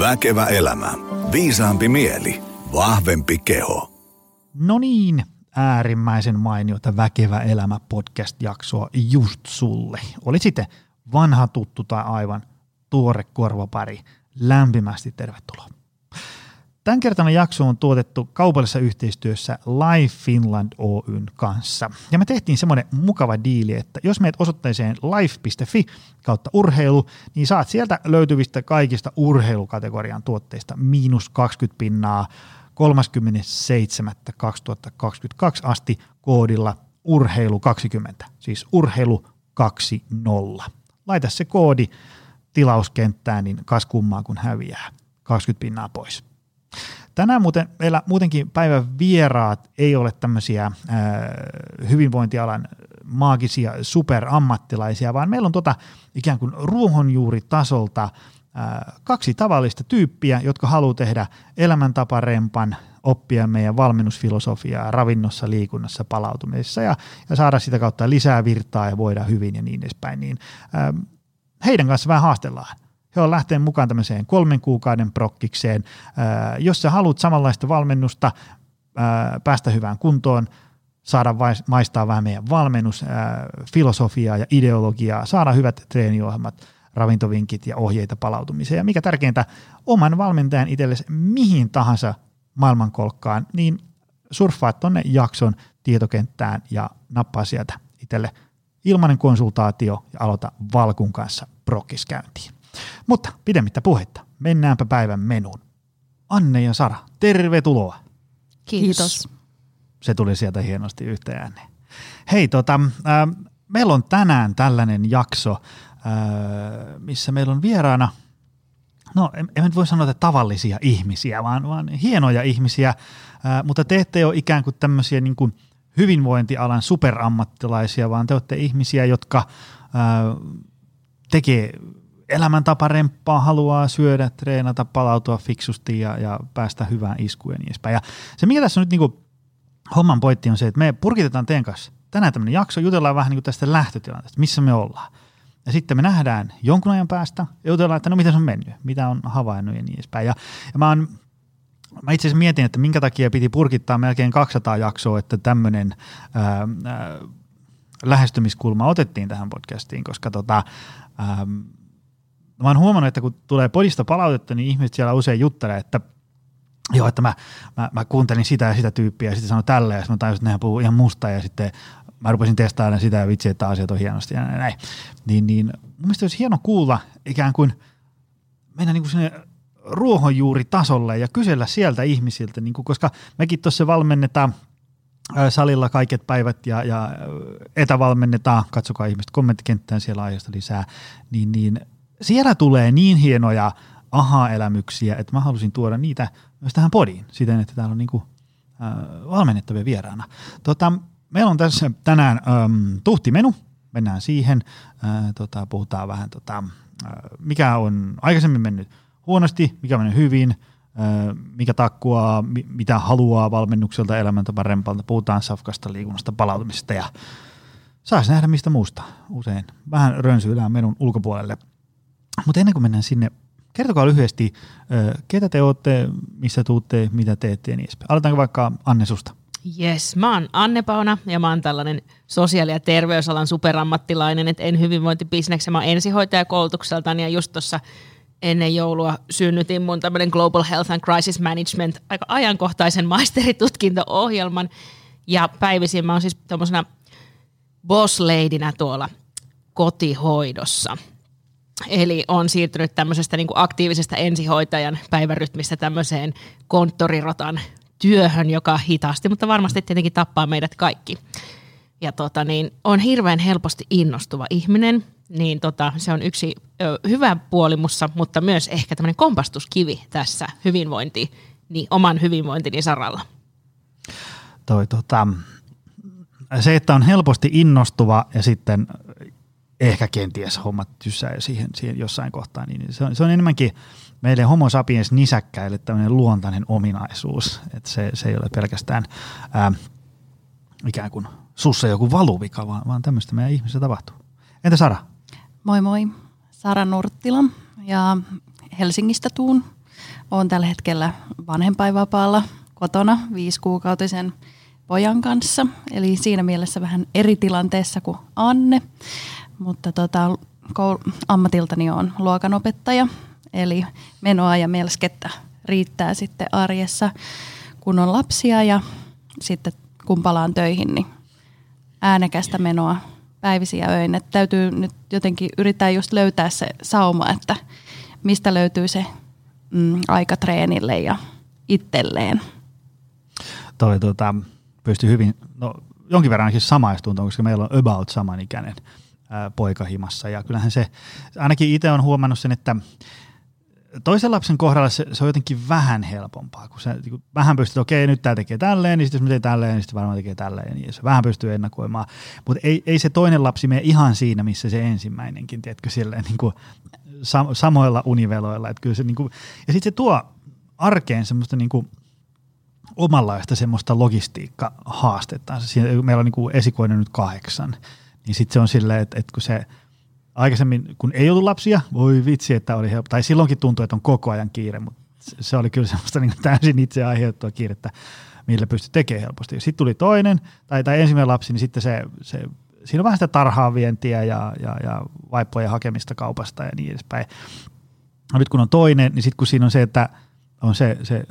Väkevä elämä. Viisaampi mieli. Vahvempi keho. No niin, äärimmäisen mainiota Väkevä elämä podcast-jaksoa just sulle. Oli sitten vanha tuttu tai aivan tuore korvapari. Lämpimästi tervetuloa. Tämänkertainen jakso on tuotettu kaupallisessa yhteistyössä Live Finland Oyn kanssa. Ja me tehtiin semmoinen mukava diili, että jos meet osoitteeseen live.fi kautta urheilu, niin saat sieltä löytyvistä kaikista urheilukategorian tuotteista miinus 20 pinnaa 37.2022 asti koodilla urheilu20, siis urheilu 20. Laita se koodi tilauskenttään, niin kas kummaa kun häviää. 20 pinnaa pois. Tänään muuten meillä muutenkin päivän vieraat ei ole tämmöisiä äh, hyvinvointialan maagisia superammattilaisia, vaan meillä on tota ikään kuin ruohonjuuritasolta äh, kaksi tavallista tyyppiä, jotka haluaa tehdä elämäntaparempan, oppia meidän valmennusfilosofiaa ravinnossa, liikunnassa, palautumisessa ja, ja saada sitä kautta lisää virtaa ja voida hyvin ja niin edespäin. Niin, äh, heidän kanssa vähän haastellaan he on lähteen mukaan tämmöiseen kolmen kuukauden prokkikseen. Jos sä haluat samanlaista valmennusta, päästä hyvään kuntoon, saada maistaa vähän meidän valmennusfilosofiaa ja ideologiaa, saada hyvät treeniohjelmat, ravintovinkit ja ohjeita palautumiseen. Ja mikä tärkeintä, oman valmentajan itsellesi mihin tahansa maailmankolkkaan, niin surffaa tuonne jakson tietokenttään ja nappaa sieltä itselle ilmainen konsultaatio ja aloita Valkun kanssa prokkiskäyntiin. Mutta pidemmittä puhetta, mennäänpä päivän menuun. Anne ja Sara, tervetuloa. Kiitos. Se tuli sieltä hienosti yhteen ääneen. Hei, tota, äh, meillä on tänään tällainen jakso, äh, missä meillä on vieraana, no en, en voi sanoa, että tavallisia ihmisiä, vaan, vaan hienoja ihmisiä, äh, mutta te ette ole ikään kuin tämmöisiä niin kuin hyvinvointialan superammattilaisia, vaan te olette ihmisiä, jotka äh, tekee elämäntaparemppaa, haluaa syödä, treenata, palautua fiksusti ja, ja päästä hyvään iskuun ja niin edespäin. Ja se mikä tässä on nyt niin kuin, homman pointti on se, että me purkitetaan teidän kanssa tänään tämmöinen jakso, jutellaan vähän niin kuin tästä lähtötilanteesta, missä me ollaan. Ja sitten me nähdään jonkun ajan päästä jutellaan, että no miten se on mennyt, mitä on havainnut ja niin edespäin. Ja, ja mä, oon, mä itse asiassa mietin, että minkä takia piti purkittaa melkein 200 jaksoa, että tämmöinen ää, ää, lähestymiskulma otettiin tähän podcastiin, koska tota, ää, mä oon huomannut, että kun tulee podista palautetta, niin ihmiset siellä usein juttelee, että joo, että mä, mä, mä kuuntelin sitä ja sitä tyyppiä ja sitten sanoi tälle ja sitten mä tajusin, että nehän puhuu ihan musta ja sitten mä rupesin testaamaan sitä ja vitsi, että asiat on hienosti ja näin. Niin, niin mun mielestä olisi hieno kuulla ikään kuin mennä niin kuin sinne ruohonjuuritasolle ja kysellä sieltä ihmisiltä, niin kuin, koska mekin tuossa valmennetaan salilla kaiket päivät ja, ja etävalmennetaan, katsokaa ihmiset kommenttikenttään siellä aiheesta lisää, niin, niin siellä tulee niin hienoja aha-elämyksiä, että mä halusin tuoda niitä myös tähän podiin siten, että täällä on niinku, äh, valmennettavia vieraana. Tota, meillä on tässä tänään ähm, tuhtimenu, mennään siihen, äh, tota, puhutaan vähän, tota, äh, mikä on aikaisemmin mennyt huonosti, mikä mennyt hyvin, äh, mikä takkua, mi- mitä haluaa valmennukselta, elämäntaparempalta, puhutaan safkasta, liikunnasta, palautumisesta ja saisi nähdä mistä muusta usein. Vähän rönsyillään menun ulkopuolelle – mutta ennen kuin mennään sinne, kertokaa lyhyesti, ketä te olette, missä tuutte, mitä teette ja niin edespäin. Aloitaanko vaikka Anne susta? Yes, mä oon Anne Pauna ja mä oon tällainen sosiaali- ja terveysalan superammattilainen, että en hyvinvointibisneksen, mä oon ensihoitaja koulutukseltani ja just tuossa ennen joulua synnytin mun tämmöinen Global Health and Crisis Management aika ajankohtaisen maisteritutkinto-ohjelman ja päivisin mä oon siis tuommoisena boss tuolla kotihoidossa – Eli on siirtynyt tämmöisestä niin kuin aktiivisesta ensihoitajan päivärytmistä tämmöiseen konttorirotan työhön, joka hitaasti, mutta varmasti tietenkin tappaa meidät kaikki. Ja tota, niin, on hirveän helposti innostuva ihminen, niin tota, se on yksi ö, hyvä puoli mussa, mutta myös ehkä tämmöinen kompastuskivi tässä hyvinvointi, niin oman hyvinvointini saralla. Toi, tota, se, että on helposti innostuva ja sitten ehkä kenties hommat tyssää siihen, siihen jossain kohtaa, niin se on, se on enemmänkin meille homo sapiens nisäkkäille tämmöinen luontainen ominaisuus, että se, se ei ole pelkästään ää, ikään kuin sussa joku valuvika, vaan, vaan tämmöistä meidän ihmisessä tapahtuu. Entä Sara? Moi moi, Sara Nurttila ja Helsingistä tuun. Olen tällä hetkellä vanhempainvapaalla kotona viisikuukautisen pojan kanssa. Eli siinä mielessä vähän eri tilanteessa kuin Anne. Mutta tota, koul- ammatiltani on luokanopettaja. Eli menoa ja melskettä riittää sitten arjessa, kun on lapsia ja sitten kun palaan töihin, niin äänekästä menoa päivisiä öin. Että täytyy nyt jotenkin yrittää just löytää se sauma, että mistä löytyy se mm, aika treenille ja itselleen. Toi tota, pystyy hyvin, no jonkin verran ainakin samaistuntoon, koska meillä on about samanikäinen ää, poika himassa. Ja kyllähän se, ainakin itse on huomannut sen, että toisen lapsen kohdalla se, se on jotenkin vähän helpompaa, kun sä niin vähän pystyt, että okei, nyt tämä tekee tälleen, niin sitten jos mä teen tälleen, niin sitten varmaan tekee tälleen, niin se vähän pystyy ennakoimaan. Mutta ei, ei se toinen lapsi mene ihan siinä, missä se ensimmäinenkin, tiedätkö, silleen niin kuin sam- samoilla univeloilla. Että kyllä se, niin kuin, ja sitten se tuo arkeen semmoista niin kuin, omanlaista semmoista logistiikka-haastetta. Meillä on niin kuin esikoinen nyt kahdeksan, niin sitten se on silleen, että, että kun se – aikaisemmin, kun ei ollut lapsia, voi vitsi, että oli helppo. Tai silloinkin tuntui, että on koko ajan kiire, mutta se oli kyllä semmoista niin täysin itse aiheuttua kiirettä, millä pystyi tekemään helposti. Sitten tuli toinen, tai, tai ensimmäinen lapsi, niin sitten se, se siinä on vähän sitä tarhaa vientiä ja, ja, ja vaippojen hakemista kaupasta ja niin edespäin. No nyt kun on toinen, niin sitten kun siinä on se, että on se, se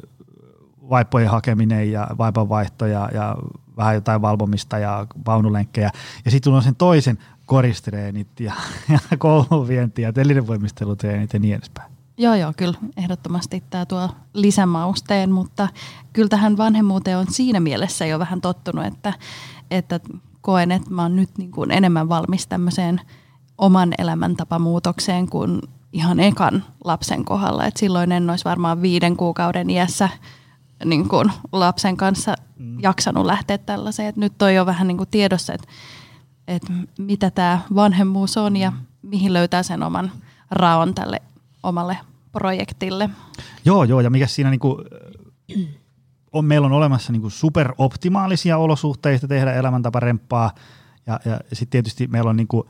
vaippojen hakeminen ja vaipanvaihto ja, ja vähän jotain valvomista ja vaunulenkkejä. Ja sitten on sen toisen koristreenit ja, ja kouluvienti ja telinevoimistelutreenit ja niin edespäin. Joo, joo, kyllä ehdottomasti tämä tuo lisämausteen, mutta kyllä tähän vanhemmuuteen on siinä mielessä jo vähän tottunut, että, että koen, että mä oon nyt niin kuin enemmän valmis tämmöiseen oman elämäntapamuutokseen kuin ihan ekan lapsen kohdalla. Et silloin en olisi varmaan viiden kuukauden iässä niin kuin lapsen kanssa mm. jaksanut lähteä tällaiseen. Et nyt on jo vähän niin kuin tiedossa, että että mitä tämä vanhemmuus on ja mihin löytää sen oman raon tälle omalle projektille. Joo, joo, ja mikä siinä niinku, on, meillä on olemassa niinku superoptimaalisia olosuhteita tehdä elämäntaparemppaa, ja, ja sitten tietysti meillä on niinku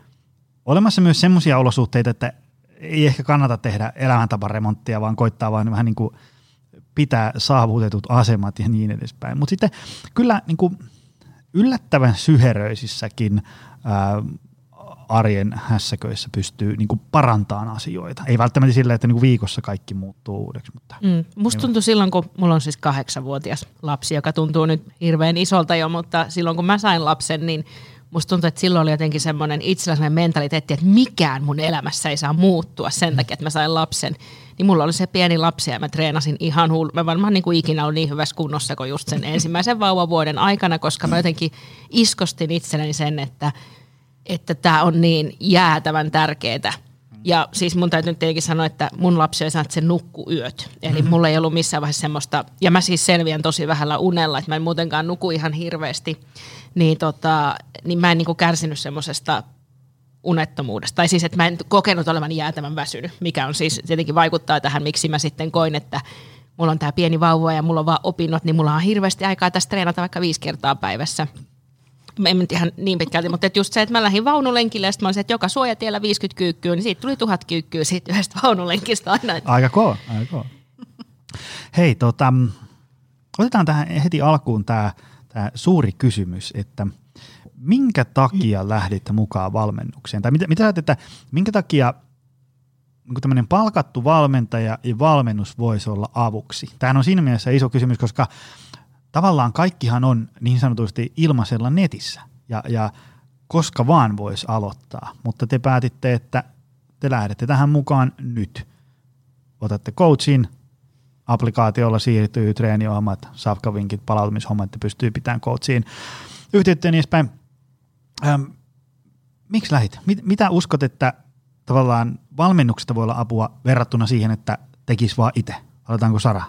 olemassa myös semmoisia olosuhteita, että ei ehkä kannata tehdä elämäntaparemonttia, vaan koittaa vaan vähän niinku pitää saavutetut asemat ja niin edespäin. Mutta sitten kyllä niinku yllättävän syheröisissäkin ää, arjen hässäköissä pystyy niin kuin parantamaan asioita. Ei välttämättä sillä, että niin kuin viikossa kaikki muuttuu uudeksi. Mutta mm. Musta tuntuu silloin, kun mulla on siis kahdeksanvuotias lapsi, joka tuntuu nyt hirveän isolta jo, mutta silloin kun mä sain lapsen, niin musta tuntuu, että silloin oli jotenkin semmoinen itsellä mentaliteetti, että mikään mun elämässä ei saa muuttua sen takia, että mä sain lapsen. Niin mulla oli se pieni lapsi ja mä treenasin ihan hullu. Mä varmaan niin kuin ikinä ollut niin hyvässä kunnossa kuin just sen ensimmäisen vauvavuoden aikana, koska mä jotenkin iskostin itselleni sen, että – että tämä on niin jäätävän tärkeää. Ja siis mun täytyy nyt tietenkin sanoa, että mun lapsi ei saa, että se nukku yöt. Eli mm-hmm. mulla ei ollut missään vaiheessa semmoista, ja mä siis selviän tosi vähällä unella, että mä en muutenkaan nuku ihan hirveästi, niin, tota, niin mä en niinku kärsinyt semmoisesta unettomuudesta. Tai siis, että mä en kokenut olevani jäätävän väsynyt, mikä on siis tietenkin vaikuttaa tähän, miksi mä sitten koin, että mulla on tämä pieni vauva ja mulla on vaan opinnot, niin mulla on hirveästi aikaa tästä treenata vaikka viisi kertaa päivässä en nyt ihan niin pitkälti, mutta just se, että mä lähdin vaunulenkille ja sitten mä olisin, että joka suojatiellä 50 kyykkyä, niin siitä tuli tuhat kyykkyä siitä yhdestä vaunulenkistä aina. Aika koo, aika koo. Hei, tota, otetaan tähän heti alkuun tämä tää suuri kysymys, että minkä takia lähditte mukaan valmennukseen? Tai mitä, mitä sä että minkä takia niin tämmöinen palkattu valmentaja ja valmennus voisi olla avuksi? Tämähän on siinä mielessä iso kysymys, koska tavallaan kaikkihan on niin sanotusti ilmaisella netissä ja, ja koska vaan voisi aloittaa, mutta te päätitte, että te lähdette tähän mukaan nyt. Otatte coachin, applikaatiolla siirtyy treeniohjelmat, safkavinkit, palautumishommat, että pystyy pitämään coachiin yhteyttä ja niin edespäin. Ähm, miksi lähit? Mit, mitä uskot, että tavallaan valmennuksesta voi olla apua verrattuna siihen, että tekisi vaan itse? Aloitaanko Sara?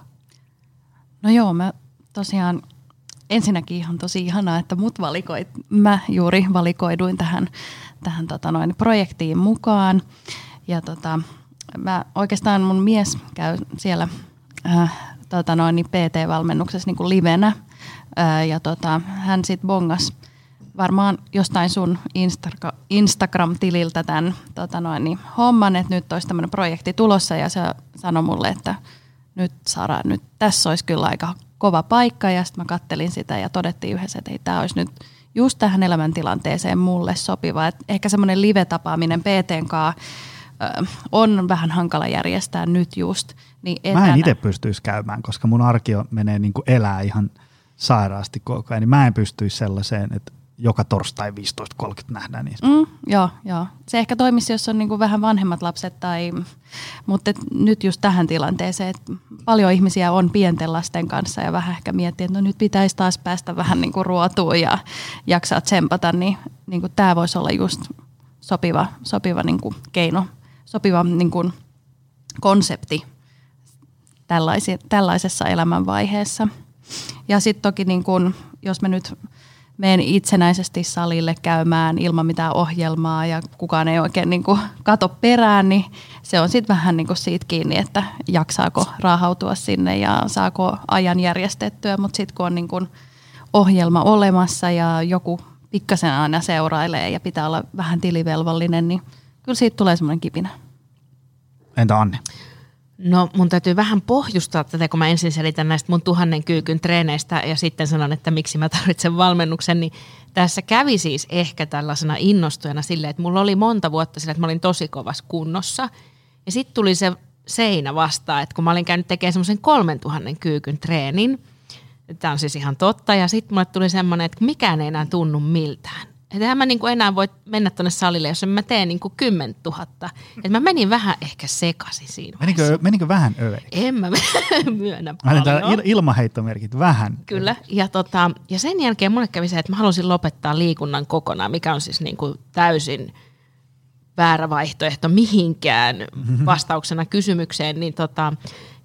No joo, mä tosiaan ensinnäkin ihan tosi ihanaa, että mut valikoit, mä juuri valikoiduin tähän, tähän tota noin, projektiin mukaan. Ja tota, mä, oikeastaan mun mies käy siellä äh, tota noin, PT-valmennuksessa niin kuin livenä. Äh, ja tota, hän sitten bongas varmaan jostain sun Instagra- Instagram-tililtä tämän tota noin, niin homman, että nyt olisi tämmöinen projekti tulossa ja se sanoi mulle, että nyt Sara, nyt tässä olisi kyllä aika kova paikka ja sitten mä kattelin sitä ja todettiin yhdessä, että ei tämä olisi nyt just tähän elämäntilanteeseen mulle sopiva. Et ehkä semmoinen live-tapaaminen PTn kanssa on vähän hankala järjestää nyt just. Niin. Mä en itse pystyisi käymään, koska mun arki menee niin kuin elää ihan sairaasti koko ajan, niin mä en pystyisi sellaiseen, että joka torstai 15.30 nähdään niistä. Mm, joo, joo. Se ehkä toimisi, jos on niin kuin vähän vanhemmat lapset, tai, mutta nyt just tähän tilanteeseen, että paljon ihmisiä on pienten lasten kanssa ja vähän ehkä miettii, että no nyt pitäisi taas päästä vähän niin kuin ruotuun ja jaksaa tsempata, niin, niin kuin tämä voisi olla just sopiva, sopiva niin kuin keino, sopiva niin kuin konsepti tällaisessa elämänvaiheessa. Ja sitten toki, niin kun, jos me nyt menen itsenäisesti salille käymään ilman mitään ohjelmaa ja kukaan ei oikein niin kuin kato perään, niin se on sitten vähän niin kuin siitä kiinni, että jaksaako raahautua sinne ja saako ajan järjestettyä, mutta sitten kun on niin kuin ohjelma olemassa ja joku pikkasen aina seurailee ja pitää olla vähän tilivelvollinen, niin kyllä siitä tulee semmoinen kipinä. Entä Anne? No mun täytyy vähän pohjustaa tätä, kun mä ensin selitän näistä mun tuhannen kyykyn treeneistä ja sitten sanon, että miksi mä tarvitsen valmennuksen, niin tässä kävi siis ehkä tällaisena innostujana silleen, että mulla oli monta vuotta sillä, että mä olin tosi kovassa kunnossa. Ja sitten tuli se seinä vastaan, että kun mä olin käynyt tekemään semmoisen kolmen tuhannen kyykyn treenin, tämä on siis ihan totta, ja sitten mulle tuli semmoinen, että mikään ei enää tunnu miltään. Että mä niin enää voi mennä tuonne salille, jos mä teen niin kuin 10 000. Että mä menin vähän ehkä sekaisin siinä menikö, menikö vähän överi? En mä myönnä paljon. il- ilmaheittomerkit, vähän. Kyllä. Ja, tota, ja sen jälkeen mulle kävi se, että mä halusin lopettaa liikunnan kokonaan, mikä on siis niin kuin täysin väärä vaihtoehto mihinkään vastauksena kysymykseen. Niin tota,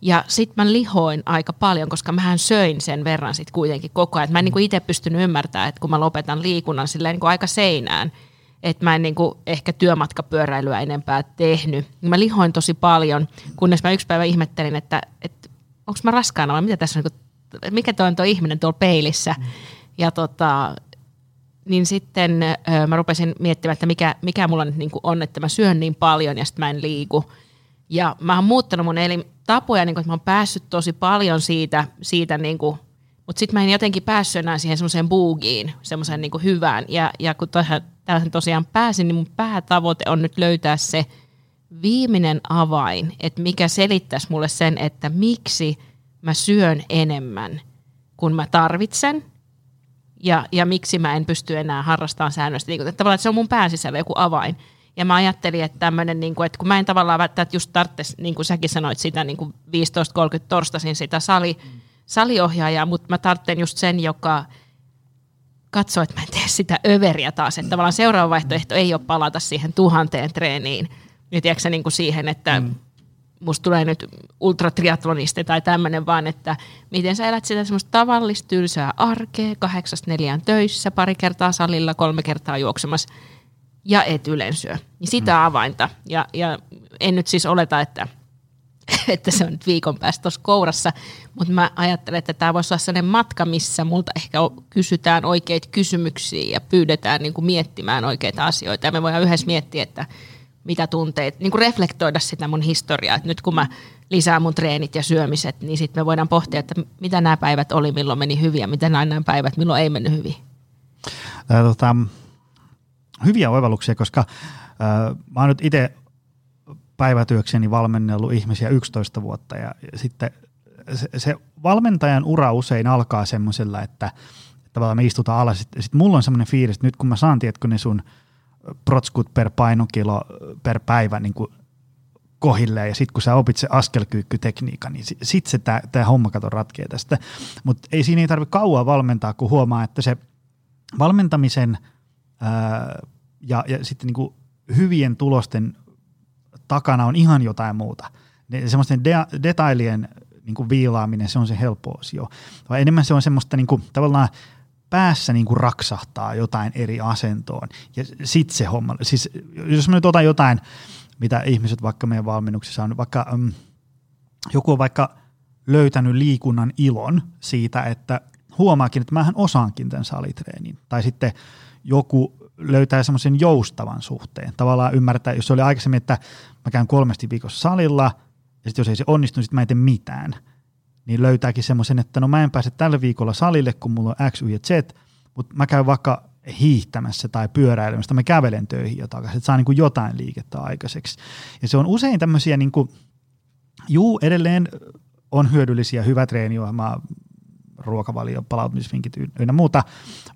ja sitten mä lihoin aika paljon, koska mähän söin sen verran sitten kuitenkin koko ajan. Mä en niinku itse pystynyt ymmärtämään, että kun mä lopetan liikunnan silleen niinku aika seinään, että mä en niinku ehkä työmatkapyöräilyä enempää tehnyt. Mä lihoin tosi paljon, kunnes mä yksi päivä ihmettelin, että, että onko mä raskaana vai mitä tässä on, niinku, mikä tuo on tuo ihminen tuolla peilissä. Mm. Ja tota, niin sitten ö, mä rupesin miettimään, että mikä, mikä mulla nyt niinku on, että mä syön niin paljon ja sitten mä en liiku. Ja mä oon muuttanut mun elintapoja, niin kun, että mä oon päässyt tosi paljon siitä, siitä niin kuin, mutta sitten mä en jotenkin päässyt enää siihen semmoiseen buugiin, semmoiseen niin hyvään. Ja, ja kun tähän tosiaan pääsin, niin mun päätavoite on nyt löytää se viimeinen avain, että mikä selittäisi mulle sen, että miksi mä syön enemmän kuin mä tarvitsen ja, ja miksi mä en pysty enää harrastamaan säännöistä. Niin että tavallaan että se on mun pään sisällä joku avain. Ja mä ajattelin, että tämmöinen, niin kuin, että kun mä en tavallaan välttämättä just tarvitsisi, niin kuin säkin sanoit sitä niin kuin 15.30 torstasin sitä sali, mm. saliohjaajaa, mutta mä tarvitsen just sen, joka katsoo, että mä en tee sitä överiä taas. Että tavallaan seuraava vaihtoehto ei ole palata siihen tuhanteen treeniin. Ja tiedätkö, niin kuin siihen, että mm. musta tulee nyt ultratriatlonisti tai tämmöinen, vaan että miten sä elät sitä semmoista tavallista tylsää arkea, kahdeksasta neljään töissä, pari kertaa salilla, kolme kertaa juoksemassa – ja et ylensyö. Niin sitä mm. avainta. Ja, ja en nyt siis oleta, että, että se on nyt viikon päästä tuossa kourassa, mutta mä ajattelen, että tämä voisi olla sellainen matka, missä multa ehkä kysytään oikeita kysymyksiä ja pyydetään niin kuin miettimään oikeita asioita. Ja me voidaan yhdessä miettiä, että mitä tunteet, niin kuin reflektoida sitä mun historiaa. Että nyt kun mä lisään mun treenit ja syömiset, niin sitten me voidaan pohtia, että mitä nämä päivät oli, milloin meni hyvin ja mitä nämä päivät, milloin ei mennyt hyvin. Tää, tota, hyviä oivalluksia, koska äh, mä oon nyt itse päivätyökseni valmennellut ihmisiä 11 vuotta ja sitten se, se valmentajan ura usein alkaa semmoisella, että, että tavallaan me istutaan alas. Sitten sit mulla on semmoinen fiilis, että nyt kun mä saan, tiedätkö, ne sun protskut per painokilo per päivä niin kuin kohilleen ja sitten kun sä opit se askelkyykkytekniikan, niin sitten se tämä homma kato ratkee tästä. Mutta ei siinä ei tarvitse kauan valmentaa, kun huomaa, että se valmentamisen – ja, ja sitten niin kuin hyvien tulosten takana on ihan jotain muuta. Ne, semmoisten de, detailien niin kuin viilaaminen, se on se helppo osio. Vai enemmän se on semmoista niin kuin, tavallaan päässä niin kuin raksahtaa jotain eri asentoon. Ja sitten se homma, siis jos mä nyt otan jotain, mitä ihmiset vaikka meidän valmennuksissa on, vaikka um, joku on vaikka löytänyt liikunnan ilon siitä, että huomaakin, että mähän osaankin tämän salitreenin. Tai sitten joku löytää semmoisen joustavan suhteen. Tavallaan ymmärtää, jos se oli aikaisemmin, että mä käyn kolmesti viikossa salilla ja sitten jos ei se onnistu, niin sitten mä en tee mitään. Niin löytääkin semmoisen, että no mä en pääse tällä viikolla salille, kun mulla on X, Y ja Z, mutta mä käyn vaikka hiihtämässä tai pyöräilemässä, mä kävelen töihin jotain, että saa niin kuin jotain liikettä aikaiseksi. Ja se on usein tämmöisiä, niin kuin, juu, edelleen on hyödyllisiä, hyvä treeniohjelma, ruokavalio, palautumisvinkit ynnä muuta,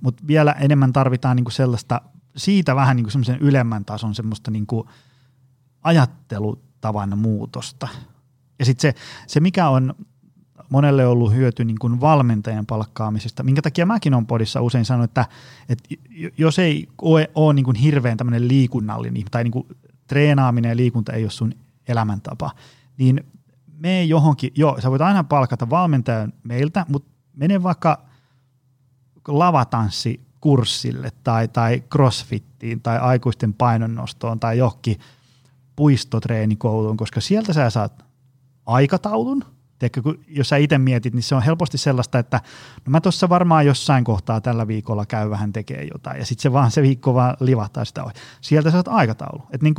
mutta vielä enemmän tarvitaan niin kuin sellaista, siitä vähän niin kuin semmoisen ylemmän tason semmoista niin kuin ajattelutavan muutosta. Ja sitten se, se, mikä on monelle ollut hyöty niin kuin valmentajan palkkaamisesta, minkä takia mäkin on podissa usein sanonut, että, että jos ei ole, ole niin hirveän tämmöinen liikunnallinen tai niin kuin treenaaminen ja liikunta ei ole sun elämäntapa, niin me johonkin, joo, sä voit aina palkata valmentajan meiltä, mutta mene vaikka lavatanssikurssille tai, tai crossfittiin tai aikuisten painonnostoon tai johonkin puistotreenikouluun, koska sieltä sä saat aikataulun. Teekö, kun, jos sä itse mietit, niin se on helposti sellaista, että no mä tuossa varmaan jossain kohtaa tällä viikolla käy vähän tekee jotain, ja sitten se vaan se viikko vaan livahtaa sitä ohi. Sieltä saat aikataulu. Että niin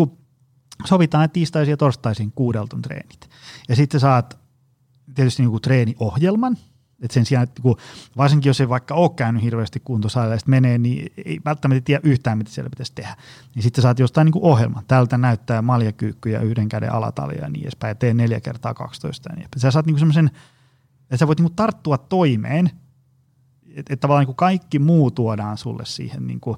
sovitaan, että tiistaisin ja torstaisin kuudeltun treenit. Ja sitten saat tietysti niin kuin treeniohjelman, et sen sijaan, että kun, varsinkin jos ei vaikka ole käynyt hirveästi kuntosalilla ja menee, niin ei välttämättä tiedä yhtään, mitä siellä pitäisi tehdä. Niin sitten saat jostain niin ohjelman. Tältä näyttää maljakyykkyjä, yhden käden alatalia ja niin edespäin. Ja tee neljä kertaa 12 ja niin. Sä saat niin semmoisen, että sä voit niin tarttua toimeen, että et tavallaan niin kaikki muu tuodaan sulle siihen niin kuin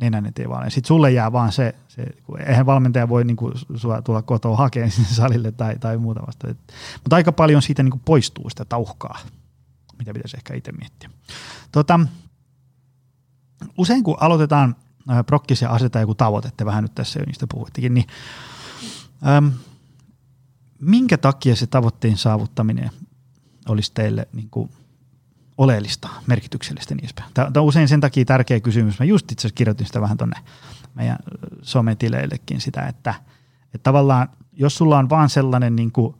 nenän eteen vaan. Sitten sulle jää vaan se, se eihän valmentaja voi niin kuin sua tulla kotoa hakemaan sinne salille tai, tai muuta vasta. Mutta aika paljon siitä niin kuin poistuu sitä tauhkaa mitä pitäisi ehkä itse miettiä. Tota, usein kun aloitetaan äh, prokkis ja asetetaan joku tavoite, te vähän nyt tässä jo niistä puhuttikin, niin äm, minkä takia se tavoitteen saavuttaminen olisi teille niin kuin oleellista, merkityksellistä niin edespäin? Tämä on usein sen takia tärkeä kysymys. Mä just itse kirjoitin sitä vähän tuonne meidän sometileillekin sitä, että, että tavallaan jos sulla on vaan sellainen niin kuin,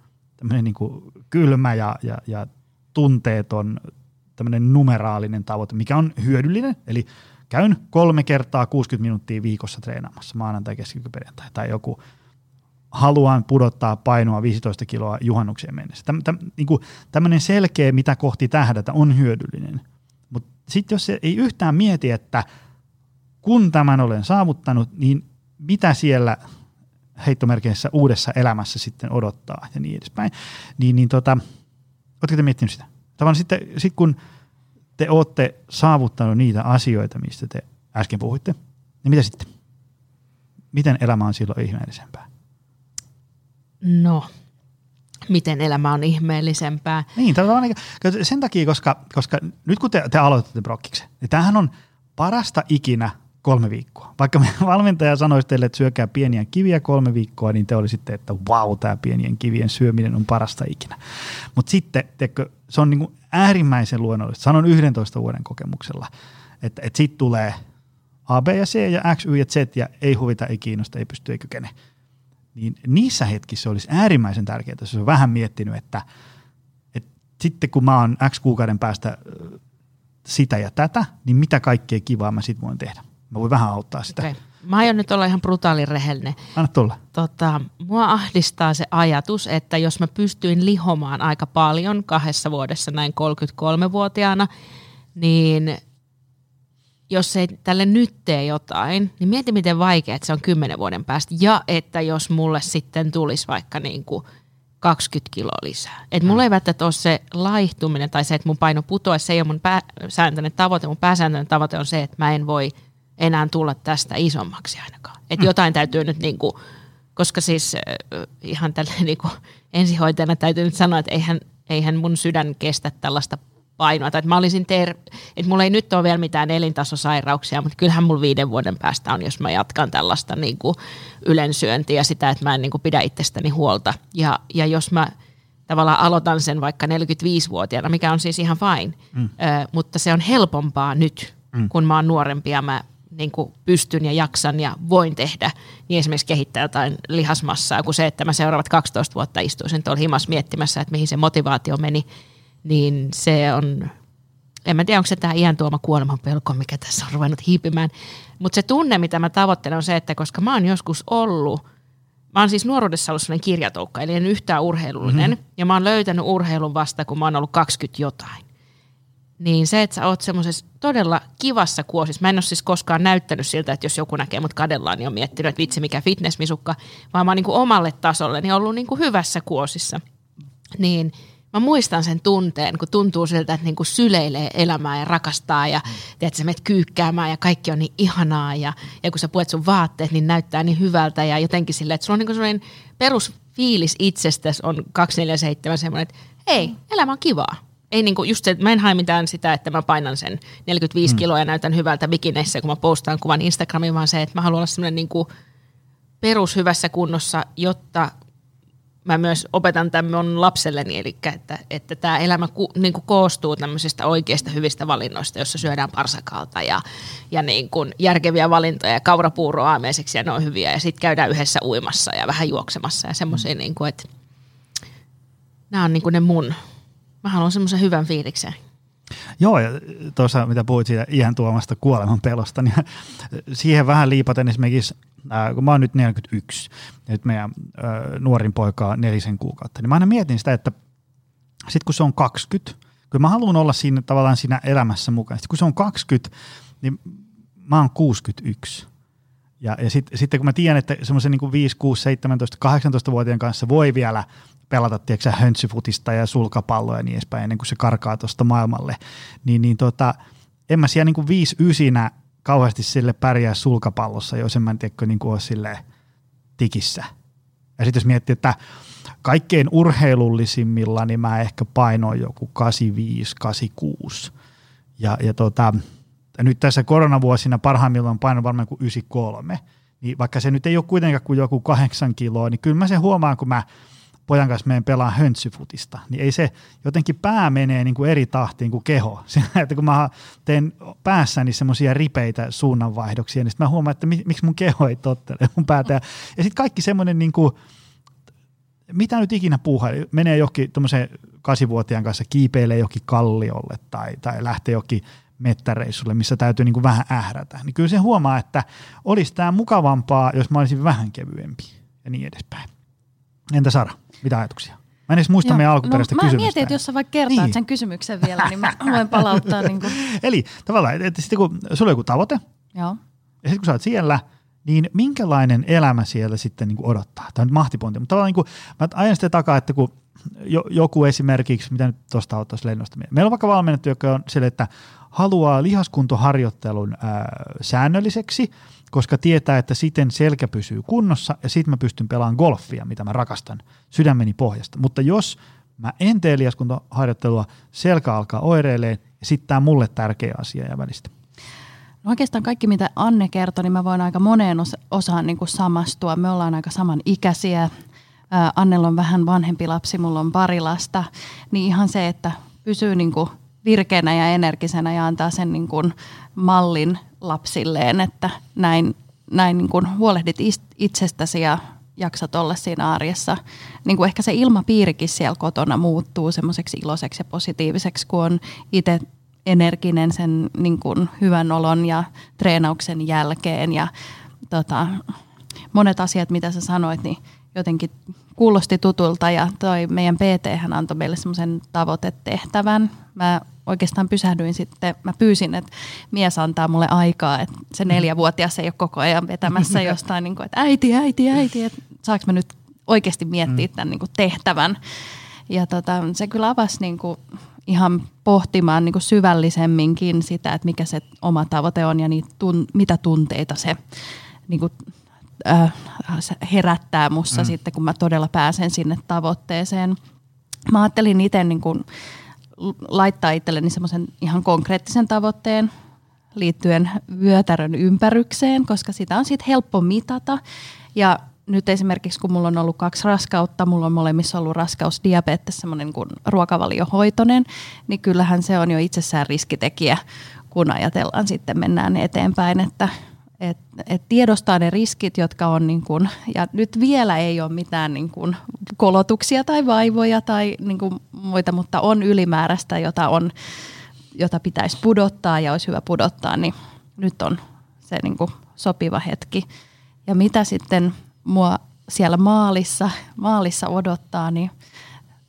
niin kuin kylmä ja, ja, ja tunteeton tämmöinen numeraalinen tavoite, mikä on hyödyllinen, eli käyn kolme kertaa 60 minuuttia viikossa treenaamassa maanantai, keskiviikko, perjantai tai joku haluan pudottaa painoa 15 kiloa juhannukseen mennessä. Täm, täm, niin kuin tämmöinen selkeä, mitä kohti tähdätä, on hyödyllinen. Mutta sitten jos ei yhtään mieti, että kun tämän olen saavuttanut, niin mitä siellä heittomerkeissä uudessa elämässä sitten odottaa ja niin edespäin, niin, niin tota, Oletteko te miettinyt sitä? Tavallaan sitten sit kun te olette saavuttanut niitä asioita, mistä te äsken puhuitte, niin mitä sitten? Miten elämä on silloin ihmeellisempää? No, miten elämä on ihmeellisempää? Niin, tavallaan sen takia, koska, koska nyt kun te, te aloitatte brokkiksen, niin tämähän on parasta ikinä kolme viikkoa. Vaikka me valmentaja sanoisi teille, että syökää pieniä kiviä kolme viikkoa, niin te olisitte, että vau, tämä pienien kivien syöminen on parasta ikinä. Mutta sitten, teekö, se on niinku äärimmäisen luonnollista. Sanon 11 vuoden kokemuksella, että, että sitten tulee A, B ja C ja X, Y ja Z ja ei huvita, ei kiinnosta, ei pysty, ei kykene. Niin niissä hetkissä olisi äärimmäisen tärkeää, jos on vähän miettinyt, että, että sitten kun mä oon X kuukauden päästä sitä ja tätä, niin mitä kaikkea kivaa mä sitten voin tehdä. Mä voin vähän auttaa sitä. Okay. Mä aion nyt olla ihan brutaalin rehellinen. Anna tulla. Tota, mua ahdistaa se ajatus, että jos mä pystyin lihomaan aika paljon kahdessa vuodessa näin 33-vuotiaana, niin jos ei tälle nyt tee jotain, niin mieti miten vaikea että se on kymmenen vuoden päästä. Ja että jos mulle sitten tulisi vaikka niin kuin 20 kiloa lisää. Et mulla ei välttämättä ole se laihtuminen tai se, että mun paino putoaisi, se ei ole mun pääsääntöinen tavoite. Mun pääsääntöinen tavoite on se, että mä en voi – enää tulla tästä isommaksi ainakaan. Että jotain täytyy nyt niin kuin, koska siis ihan tällä niin kuin ensihoitajana täytyy nyt sanoa, että eihän, eihän mun sydän kestä tällaista painoa. Tai että mä olisin ter- että mulla ei nyt ole vielä mitään elintasosairauksia, mutta kyllähän mulla viiden vuoden päästä on, jos mä jatkan tällaista niin kuin ylensyöntiä ja sitä, että mä en niin kuin pidä itsestäni huolta. Ja, ja jos mä tavallaan aloitan sen vaikka 45-vuotiaana, mikä on siis ihan fine, mm. ö, mutta se on helpompaa nyt, mm. kun mä oon nuorempi ja mä niin kuin pystyn ja jaksan ja voin tehdä, niin esimerkiksi kehittää jotain lihasmassaa, kuin se, että mä seuraavat 12 vuotta istuisin tuolla himas miettimässä, että mihin se motivaatio meni, niin se on, en mä tiedä, onko se tämä iän tuoma kuoleman pelko, mikä tässä on ruvennut hiipimään, mutta se tunne, mitä mä tavoittelen, on se, että koska mä oon joskus ollut mä oon siis nuoruudessa ollut sellainen kirjatoukka, eli en yhtään urheilullinen. Mm-hmm. Ja mä oon löytänyt urheilun vasta, kun mä oon ollut 20 jotain. Niin se, että sä oot semmoisessa todella kivassa kuosissa. Mä en ole siis koskaan näyttänyt siltä, että jos joku näkee mut kadellaan, niin on miettinyt, että vitsi mikä fitnessmisukka. Vaan mä oon niin kuin omalle tasolle niin ollut niin kuin hyvässä kuosissa. Niin mä muistan sen tunteen, kun tuntuu siltä, että niin kuin syleilee elämää ja rakastaa ja teet sä menet kyykkäämään ja kaikki on niin ihanaa ja, ja kun sä puet sun vaatteet, niin näyttää niin hyvältä ja jotenkin silleen, että sulla on niin kuin sellainen perusfiilis itsestäsi on 247 semmoinen, että hei, elämä on kivaa. Ei niinku just se, että mä en hae mitään sitä, että mä painan sen 45 mm. kiloa ja näytän hyvältä bikineissä, kun mä postaan kuvan Instagramiin, vaan se, että mä haluan olla semmoinen niinku perushyvässä kunnossa, jotta mä myös opetan tämän mun lapselleni, eli että, että tämä elämä ku, niin kuin koostuu tämmöisistä oikeista hyvistä valinnoista, jossa syödään parsakalta ja, ja niin kuin järkeviä valintoja ja kaurapuuro aameiseksi ja ne on hyviä ja sitten käydään yhdessä uimassa ja vähän juoksemassa ja semmoisia, mm. niin kuin, että nämä on niin kuin ne mun, mä haluan semmoisen hyvän fiiliksen. Joo, ja tuossa mitä puhuit siitä iän tuomasta kuoleman pelosta, niin siihen vähän liipaten esimerkiksi äh, kun mä oon nyt 41, ja nyt meidän äh, nuorin poika on nelisen kuukautta, niin mä aina mietin sitä, että sitten kun se on 20, kun mä haluan olla siinä tavallaan siinä elämässä mukana, sitten kun se on 20, niin mä oon 61. Ja, ja sitten sit, kun mä tiedän, että semmoisen niin 5, 6, 17, 18-vuotiaan kanssa voi vielä pelata tiedätkö, höntsyfutista ja sulkapalloa ja niin edespäin ennen kuin se karkaa tuosta maailmalle, niin, niin tota, en mä siellä niin 5 ysinä kauheasti sille pärjää sulkapallossa, jos en mä tiedä, niin kuin ole tikissä. Ja sitten jos miettii, että kaikkein urheilullisimmilla, niin mä ehkä painoin joku 85, 86. Ja, ja tota, nyt tässä koronavuosina parhaimmillaan paino varmaan kuin 93. Niin vaikka se nyt ei ole kuitenkaan kuin joku kahdeksan kiloa, niin kyllä mä sen huomaan, kun mä pojan kanssa meidän pelaa höntsyfutista, niin ei se, jotenkin pää menee niin kuin eri tahtiin kuin keho. Siinä, että kun mä teen päässäni semmoisia ripeitä suunnanvaihdoksia, niin sitten mä huomaan, että miksi mun keho ei tottele mun päätä. Ja, sitten kaikki semmoinen, niin kuin, mitä nyt ikinä puuhaa, menee johonkin tuommoisen kasivuotiaan kanssa kiipeilee johonkin kalliolle tai, tai lähtee johonkin mettäreissulle, missä täytyy niin kuin vähän ährätä. Niin kyllä se huomaa, että olisi tämä mukavampaa, jos mä olisin vähän kevyempi ja niin edespäin. Entä Sara, mitä ajatuksia? Mä en edes muista Joo, meidän alkuperäistä no, kysymystä. Mä mietin, että jos sä vaikka kertaat niin. sen kysymyksen vielä, niin mä voin palauttaa. niin kuin. Eli tavallaan, että, että sitten kun sulla on joku tavoite, Joo. ja sitten kun sä oot siellä, niin minkälainen elämä siellä sitten niin kuin odottaa? Tämä on nyt mahtipointi, mutta tavallaan niin kuin, mä ajan sitten takaa, että kun jo, joku esimerkiksi, mitä nyt tuosta ottaisi lennosta, meillä on vaikka valmennettu, joka on sille, että haluaa lihaskuntoharjoittelun ää, säännölliseksi, koska tietää, että siten selkä pysyy kunnossa ja sitten mä pystyn pelaamaan golfia, mitä mä rakastan sydämeni pohjasta. Mutta jos mä en tee liaskuntaharjoittelua, selkä alkaa oireileen ja sitten tämä mulle tärkeä asia ja välistä. No oikeastaan kaikki, mitä Anne kertoi, niin mä voin aika moneen osaan niin kuin samastua. Me ollaan aika saman ikäisiä. Annella on vähän vanhempi lapsi, mulla on pari lasta. Niin ihan se, että pysyy niin kuin virkeänä ja energisenä ja antaa sen niin kuin mallin lapsilleen, että näin, näin niin kuin huolehdit itsestäsi ja jaksat olla siinä arjessa. Niin kuin ehkä se ilmapiirikin siellä kotona muuttuu semmoiseksi iloiseksi ja positiiviseksi, kun on itse energinen sen niin kuin hyvän olon ja treenauksen jälkeen. Ja tota, monet asiat, mitä sä sanoit, niin jotenkin kuulosti tutulta ja toi meidän PT hän antoi meille semmoisen tavoitetehtävän. Mä oikeastaan pysähdyin sitten, mä pyysin, että mies antaa mulle aikaa, että se neljävuotias ei ole koko ajan vetämässä jostain, niin kuin, että äiti, äiti, äiti, että saanko mä nyt oikeasti miettiä mm. tämän niin kuin tehtävän. Ja tota, se kyllä avasi niin kuin ihan pohtimaan niin kuin syvällisemminkin sitä, että mikä se oma tavoite on ja niitä tun, mitä tunteita se niin kuin äh, herättää mussa mm. sitten, kun mä todella pääsen sinne tavoitteeseen. Mä ajattelin itse niin kuin laittaa itselleni semmoisen ihan konkreettisen tavoitteen liittyen vyötärön ympärykseen, koska sitä on sitten helppo mitata. Ja nyt esimerkiksi kun mulla on ollut kaksi raskautta, mulla on molemmissa ollut raskausdiabetes, semmoinen kuin ruokavaliohoitoinen, niin kyllähän se on jo itsessään riskitekijä, kun ajatellaan sitten mennään eteenpäin, että et, et tiedostaa ne riskit, jotka on, niin kun, ja nyt vielä ei ole mitään niin kun, kolotuksia tai vaivoja tai niin kun, muita, mutta on ylimääräistä, jota, on, jota pitäisi pudottaa ja olisi hyvä pudottaa, niin nyt on se niin kun, sopiva hetki. Ja mitä sitten mua siellä maalissa, maalissa odottaa, niin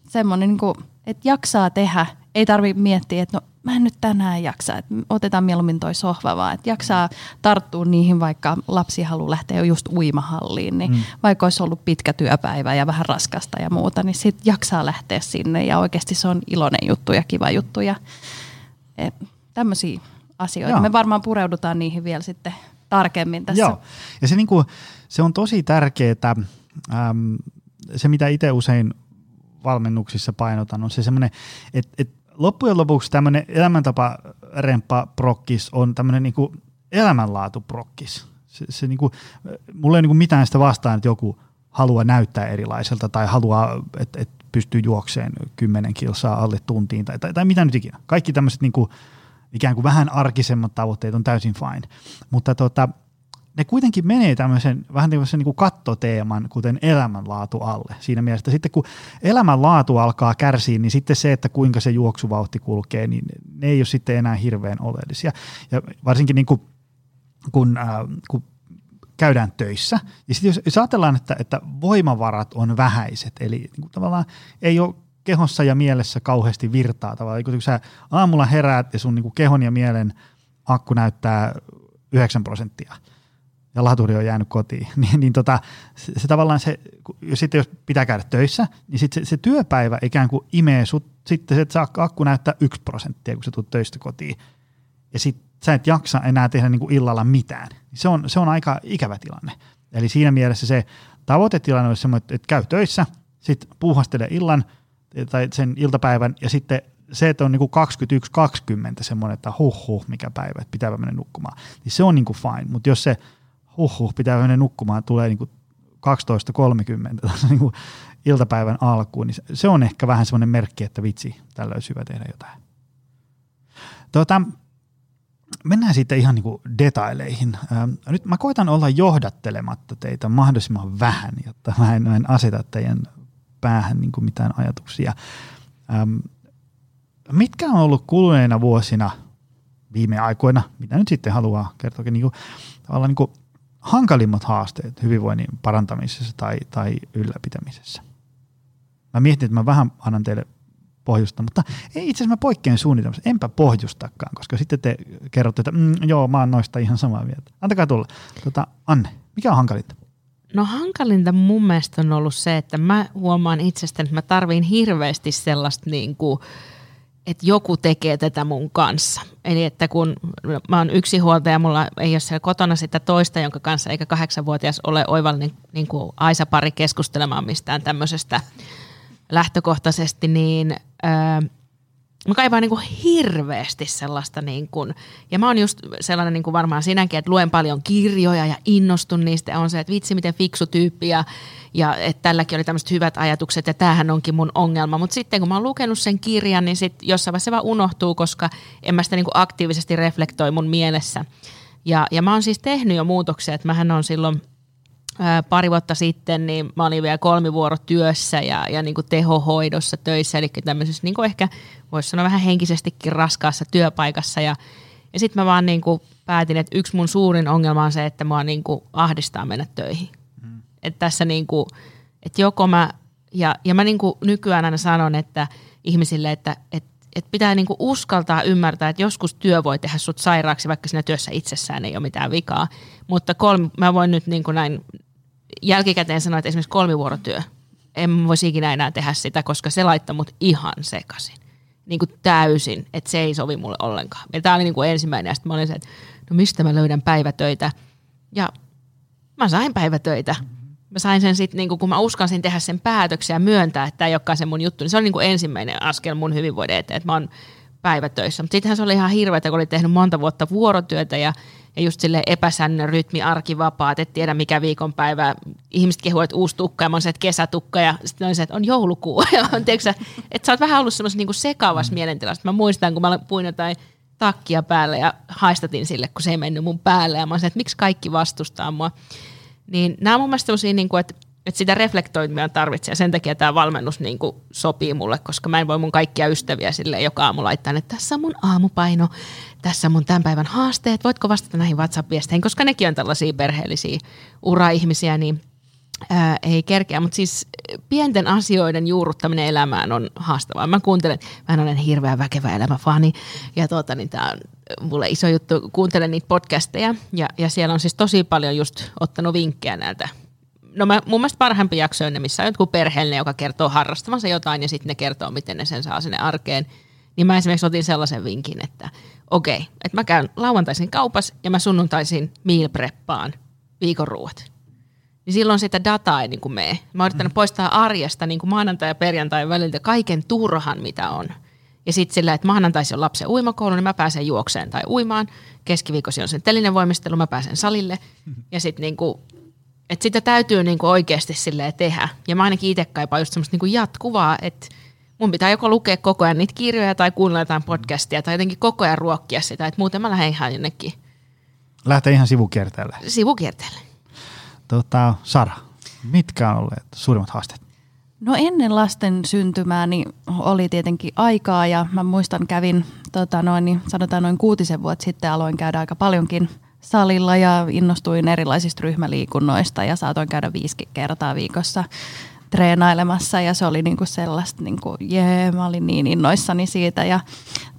semmoinen, niin että jaksaa tehdä. Ei tarvitse miettiä, että no mä en nyt tänään jaksa, että otetaan mieluummin toi sohva vaan, että jaksaa tarttua niihin, vaikka lapsi haluaa lähteä jo just uimahalliin, niin mm. vaikka olisi ollut pitkä työpäivä ja vähän raskasta ja muuta, niin sitten jaksaa lähteä sinne ja oikeasti se on iloinen juttu ja kiva juttu ja tämmöisiä asioita. Joo. Me varmaan pureudutaan niihin vielä sitten tarkemmin tässä. Joo, ja se, niinku, se on tosi tärkeää, ähm, se mitä itse usein valmennuksissa painotan, on se semmoinen, että et loppujen lopuksi tämmöinen elämäntapa remppa prokkis on tämmöinen niinku elämänlaatuprokkis. Se, se niinku, mulla ei niinku mitään sitä vastaan, että joku haluaa näyttää erilaiselta tai haluaa, että et pystyy juokseen kymmenen kilsaa alle tuntiin tai, tai, tai mitä nyt ikinä. Kaikki tämmöiset niinku, ikään kuin vähän arkisemmat tavoitteet on täysin fine. Mutta tota, ne kuitenkin menee tämmöisen vähän tämmöisen niin kuin kattoteeman, kuten elämänlaatu alle. Siinä mielessä, että sitten kun elämänlaatu alkaa kärsiä, niin sitten se, että kuinka se juoksuvauhti kulkee, niin ne ei ole sitten enää hirveän oleellisia. Ja varsinkin niin kuin, kun, äh, kun käydään töissä, ja sitten jos, jos ajatellaan, että, että voimavarat on vähäiset, eli niin kuin tavallaan ei ole kehossa ja mielessä kauheasti virtaa tavallaan. Kun sä aamulla heräät ja sun niin kuin kehon ja mielen akku näyttää 9 prosenttia – ja laturi on jäänyt kotiin, niin, niin tota, se, se tavallaan se, jos sitten jos pitää käydä töissä, niin sitten se, se työpäivä ikään kuin imee sut, sitten se, että akku näyttää yksi prosenttia, kun sä tulet töistä kotiin, ja sitten sä et jaksa enää tehdä niin kuin illalla mitään. Se on, se on aika ikävä tilanne. Eli siinä mielessä se tavoitetilanne olisi semmoinen, että käy töissä, sitten puuhastele illan tai sen iltapäivän, ja sitten se, että on niin 21-20 semmoinen, että huh huh, mikä päivä, että pitää mennä nukkumaan, niin se on niin kuin fine. Mutta jos se huhhuh, pitää mennä nukkumaan, tulee niin kuin 12.30 niin iltapäivän alkuun, niin se on ehkä vähän semmoinen merkki, että vitsi, tällä olisi hyvä tehdä jotain. Tota, mennään sitten ihan niin detaileihin. Ähm, nyt mä koitan olla johdattelematta teitä mahdollisimman vähän, jotta mä en, mä en aseta teidän päähän niin kuin mitään ajatuksia. Ähm, mitkä on ollut kuluneina vuosina, viime aikoina, mitä nyt sitten haluaa kertoa, niin kuin, tavallaan niin kuin hankalimmat haasteet hyvinvoinnin parantamisessa tai, tai ylläpitämisessä? Mä mietin, että mä vähän annan teille pohjusta, mutta ei itse asiassa mä poikkean suunnitelmassa. Enpä pohjustakaan, koska sitten te kerrotte, että mm, joo, mä oon noista ihan samaa mieltä. Antakaa tulla. Tota, Anne, mikä on hankalinta? No hankalinta mun mielestä on ollut se, että mä huomaan itsestäni, että mä tarviin hirveästi sellaista niin kuin, että joku tekee tätä mun kanssa. Eli että kun mä oon yksi huoltaja, mulla ei ole siellä kotona sitä toista, jonka kanssa eikä kahdeksanvuotias ole oivallinen niin kuin Aisa-pari keskustelemaan mistään tämmöisestä lähtökohtaisesti, niin mä kaipaan niin kuin hirveästi sellaista, niin kuin, ja mä oon just sellainen niin kuin varmaan sinäkin, että luen paljon kirjoja ja innostun niistä, on se, että vitsi miten fiksu tyyppi ja, ja että tälläkin oli tämmöiset hyvät ajatukset ja tämähän onkin mun ongelma, mutta sitten kun mä oon lukenut sen kirjan, niin sitten jossain vaiheessa se vaan unohtuu, koska en mä sitä niin kuin aktiivisesti reflektoi mun mielessä. Ja, ja mä oon siis tehnyt jo muutoksia, että mähän on silloin pari vuotta sitten, niin mä olin vielä kolmivuorotyössä ja, ja niin kuin tehohoidossa töissä, eli tämmöisessä niin kuin ehkä voisi sanoa vähän henkisestikin raskaassa työpaikassa ja, ja sitten mä vaan niin kuin päätin, että yksi mun suurin ongelma on se, että mua niin kuin ahdistaa mennä töihin. Mm. Että tässä niin kuin, että joko mä, ja, ja mä niin kuin nykyään aina sanon, että ihmisille, että, että että pitää niinku uskaltaa ymmärtää, että joskus työ voi tehdä sut sairaaksi, vaikka siinä työssä itsessään ei ole mitään vikaa. Mutta kolmi, mä voin nyt niinku näin jälkikäteen sanoa, että esimerkiksi kolmivuorotyö, en voisi ikinä enää tehdä sitä, koska se laittaa mut ihan sekaisin. Niin kuin täysin, että se ei sovi mulle ollenkaan. Ja tämä oli niin kuin ensimmäinen, ja sitten mä olin se, että no mistä mä löydän päivätöitä. Ja mä sain päivätöitä. Mä sain sen sitten, niin kun mä uskalsin tehdä sen päätöksiä ja myöntää, että tämä ei olekaan se mun juttu, niin se oli niin kuin ensimmäinen askel mun hyvinvoiden eteen, että mä oon päivätöissä. Mutta sittenhän se oli ihan hirveätä, kun oli tehnyt monta vuotta vuorotyötä ja ja just sille epäsäännön rytmi, arkivapaat, et tiedä mikä viikonpäivä. Ihmiset kehuvat, että uusi tukka ja mä oon se, että kesätukka ja sitten on se, että on joulukuu. Ja on, tiedätkö, että sä oot vähän ollut semmoisessa niinku sekavassa mm. mielentilassa. Mä muistan, kun mä puin jotain takkia päälle ja haistatin sille, kun se ei mennyt mun päälle. Ja mä oon se, että miksi kaikki vastustaa mua. Niin nämä on mun mielestä sellaisia, niin kuin, että että sitä reflektoimia tarvitsee. Sen takia tämä valmennus niin kuin sopii mulle, koska mä en voi mun kaikkia ystäviä sille joka aamu laittaa, että tässä on mun aamupaino, tässä on mun tämän päivän haasteet, voitko vastata näihin WhatsApp-viesteihin, koska nekin on tällaisia perheellisiä uraihmisiä, niin ää, ei kerkeä, mutta siis pienten asioiden juurruttaminen elämään on haastavaa. Mä kuuntelen, mä olen hirveän väkevä elämäfani. Ja tuota, niin tämä on mulle iso juttu, kuuntelen niitä podcasteja ja, ja siellä on siis tosi paljon just ottanut vinkkejä näiltä no mä, mun mielestä parhaimpi jakso on ne, missä on jotkut perheellinen, joka kertoo harrastavansa jotain ja sitten ne kertoo, miten ne sen saa sinne arkeen. Niin mä esimerkiksi otin sellaisen vinkin, että okei, okay, että mä käyn lauantaisin kaupas ja mä sunnuntaisin meal preppaan viikon ruuat. Niin silloin sitä dataa ei niin kuin mene. Mä oon yrittänyt mm. poistaa arjesta niin kuin maanantai ja perjantai väliltä kaiken turhan, mitä on. Ja sitten sillä, että maanantaisin on lapsen uimakoulu, niin mä pääsen juokseen tai uimaan. Keskiviikkosi on sen telinen voimistelu, mä pääsen salille. Ja sitten niin kuin että sitä täytyy niinku oikeasti silleen tehdä. Ja mä ainakin itse kaipaan just semmoista niinku jatkuvaa, että mun pitää joko lukea koko ajan niitä kirjoja tai kuunnella jotain podcastia tai jotenkin koko ajan ruokkia sitä, että muuten mä lähden ihan jonnekin. Lähtee ihan sivukierteelle. Sivukierteelle. Tota, Sara, mitkä on olleet suurimmat haasteet? No ennen lasten syntymää niin oli tietenkin aikaa ja mä muistan kävin tota noin, niin sanotaan noin kuutisen vuotta sitten aloin käydä aika paljonkin salilla ja innostuin erilaisista ryhmäliikunnoista ja saatoin käydä viisi kertaa viikossa treenailemassa ja se oli niinku sellaista, niinku, jee, mä olin niin innoissani siitä ja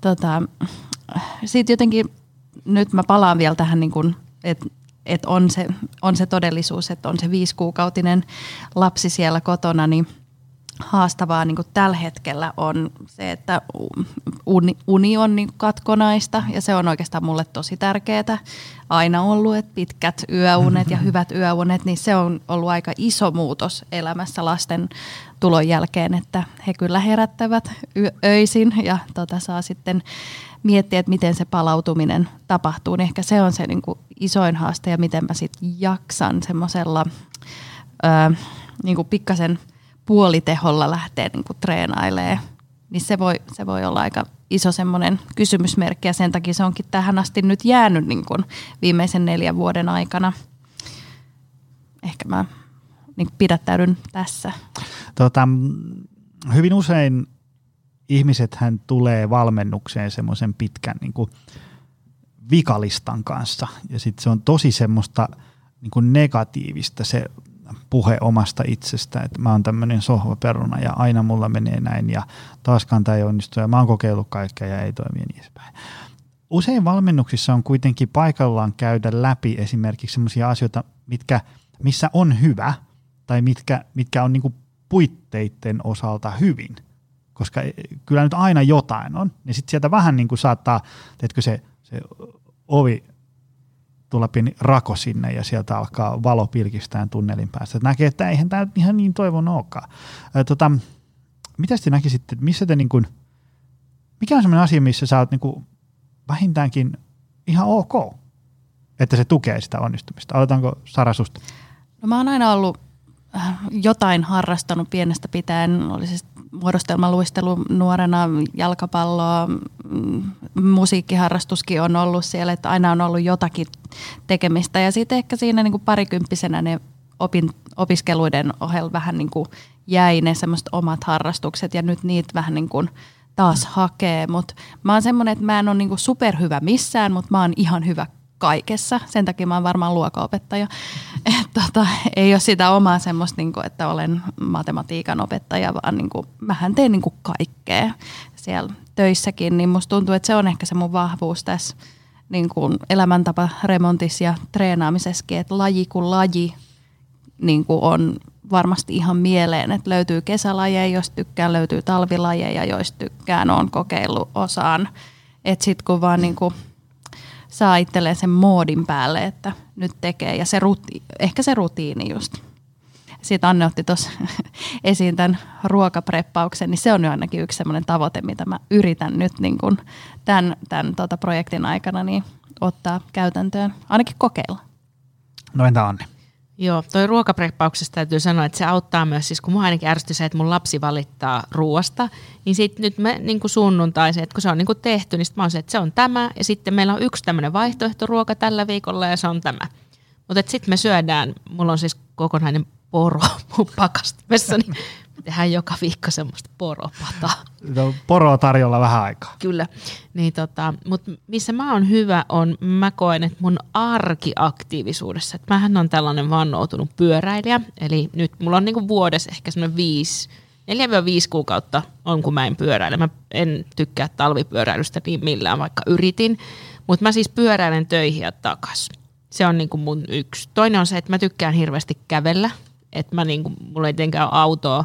tota, sitten jotenkin nyt mä palaan vielä tähän, niinku, että et on, se, on se todellisuus, että on se viisikuukautinen lapsi siellä kotona, niin – haastavaa niin tällä hetkellä on se, että uni, uni on niin katkonaista ja se on oikeastaan mulle tosi tärkeää aina ollut, että pitkät yöunet ja hyvät yöunet, niin se on ollut aika iso muutos elämässä lasten tulon jälkeen, että he kyllä herättävät yö, öisin ja tota, saa sitten miettiä, että miten se palautuminen tapahtuu, niin ehkä se on se niin isoin haaste ja miten mä sitten jaksan semmoisella niin pikkasen – puoliteholla lähtee niin kuin treenailee, niin se voi, se voi olla aika iso semmoinen kysymysmerkki ja sen takia se onkin tähän asti nyt jäänyt niin kuin viimeisen neljän vuoden aikana. Ehkä mä niin pidättäydyn tässä. Tota, hyvin usein ihmiset hän tulee valmennukseen semmoisen pitkän niin kuin vikalistan kanssa ja sitten se on tosi semmoista niin kuin negatiivista se puhe omasta itsestä, että mä oon tämmöinen sohvaperuna ja aina mulla menee näin ja taaskaan tämä ei onnistu ja mä oon kokeillut kaikkea ja ei toimi niin edespäin. Usein valmennuksissa on kuitenkin paikallaan käydä läpi esimerkiksi sellaisia asioita, mitkä, missä on hyvä tai mitkä, mitkä on niinku puitteiden osalta hyvin. Koska kyllä nyt aina jotain on, niin sitten sieltä vähän niin kuin saattaa, teetkö se, se ovi tulla pieni rako sinne ja sieltä alkaa valo pilkistään tunnelin päästä. Et näkee, että eihän tämä ihan niin toivon olekaan. tota, mitä te näkisitte, missä te niin kuin, mikä on sellainen asia, missä sä oot niin kuin vähintäänkin ihan ok, että se tukee sitä onnistumista? Aloitanko Sara susta? No mä oon aina ollut äh, jotain harrastanut pienestä pitäen, oli siis muodostelmaluistelu nuorena, jalkapalloa, mm, musiikkiharrastuskin on ollut siellä, että aina on ollut jotakin tekemistä. Ja sitten ehkä siinä niin kuin parikymppisenä ne opin, opiskeluiden ohella vähän niin kuin jäi ne semmoiset omat harrastukset ja nyt niitä vähän niin kuin taas hakee. Mutta mä oon semmoinen, että mä en ole niin kuin superhyvä missään, mutta mä oon ihan hyvä kaikessa. Sen takia mä oon varmaan luokaopettaja. Et tota, ei ole sitä omaa semmoista, niin kuin, että olen matematiikan opettaja, vaan niin kuin, mähän teen niin kuin kaikkea siellä töissäkin. Niin musta tuntuu, että se on ehkä se mun vahvuus tässä niin kuin elämäntapa remontissa ja treenaamisessakin, että laji kuin laji niin kuin on varmasti ihan mieleen, että löytyy kesälajeja, jos tykkään, löytyy talvilajeja, jos tykkään, on kokeillut osaan. Että sitten kun vaan niin kuin saa itselleen sen moodin päälle, että nyt tekee. Ja se ruti, ehkä se rutiini just. Sitten Anne otti tuossa esiin tämän ruokapreppauksen, niin se on jo ainakin yksi sellainen tavoite, mitä mä yritän nyt niin kun tämän, tämän tota projektin aikana niin ottaa käytäntöön, ainakin kokeilla. No entä Anne? Joo, toi ruokapreppauksesta täytyy sanoa, että se auttaa myös, siis kun mua ainakin ärsytti se, että mun lapsi valittaa ruoasta, niin sitten nyt me niin sunnuntaisin, että kun se on niin tehty, niin sitten mä oon se, että se on tämä, ja sitten meillä on yksi tämmöinen vaihtoehtoruoka tällä viikolla, ja se on tämä. Mutta sitten me syödään, mulla on siis kokonainen poro mun pakastimessa, niin Tehdään joka viikko semmoista poropataa. No, poroa tarjolla vähän aikaa. Kyllä. Niin tota, Mutta missä mä oon hyvä on, mä koen, että mun arkiaktiivisuudessa, että mähän on tällainen vannoutunut pyöräilijä, eli nyt mulla on niinku vuodessa ehkä semmoinen viisi, 4-5 kuukautta on, kun mä en pyöräile. Mä en tykkää talvipyöräilystä niin millään, vaikka yritin. Mutta mä siis pyöräilen töihin ja takas. Se on niinku mun yksi. Toinen on se, että mä tykkään hirveästi kävellä. Että mä niinku, mulla ei tietenkään ole autoa,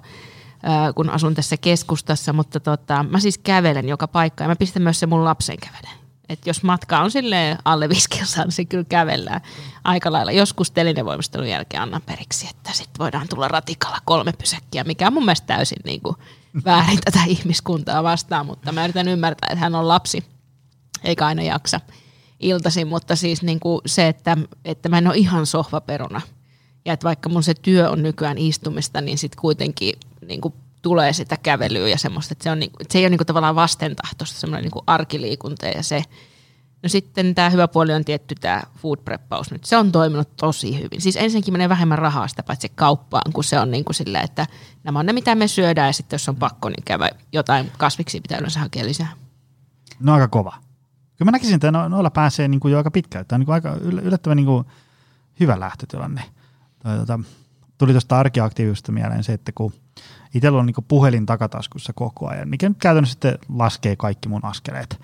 kun asun tässä keskustassa, mutta tota, mä siis kävelen joka paikka ja mä pistän myös se mun lapsen kävelen. Et jos matka on sille alle viisi niin se kyllä kävellään aika lailla. Joskus telinevoimistelun jälkeen annan periksi, että sitten voidaan tulla ratikalla kolme pysäkkiä, mikä on mun mielestä täysin niin kuin väärin tätä ihmiskuntaa vastaan, mutta mä yritän ymmärtää, että hän on lapsi, eikä aina jaksa iltaisin, mutta siis niin kuin se, että, että mä en ole ihan sohvaperuna. Ja että vaikka mun se työ on nykyään istumista, niin sitten kuitenkin niin kuin tulee sitä kävelyä ja semmoista, että se, on, niinku, että se ei ole niinku tavallaan vastentahtoista semmoinen niinku arkiliikunta ja se. No sitten tämä hyvä puoli on tietty tämä food preppaus nyt. Se on toiminut tosi hyvin. Siis ensinnäkin menee vähemmän rahaa sitä paitsi kauppaan, kun se on niin kuin sillä, että nämä on ne mitä me syödään ja sitten jos on pakko, niin käydä jotain kasviksi pitää yleensä hakea lisää. No aika kova. Kyllä mä näkisin, että no, noilla pääsee niin kuin jo aika pitkään. Tämä on niin kuin aika yllättävän niin kuin hyvä lähtötilanne. Tai, tota, tuli tuosta arkiaktiivisuudesta mieleen se, että kun itsellä on niin puhelin takataskussa koko ajan, mikä nyt käytännössä sitten laskee kaikki mun askeleet,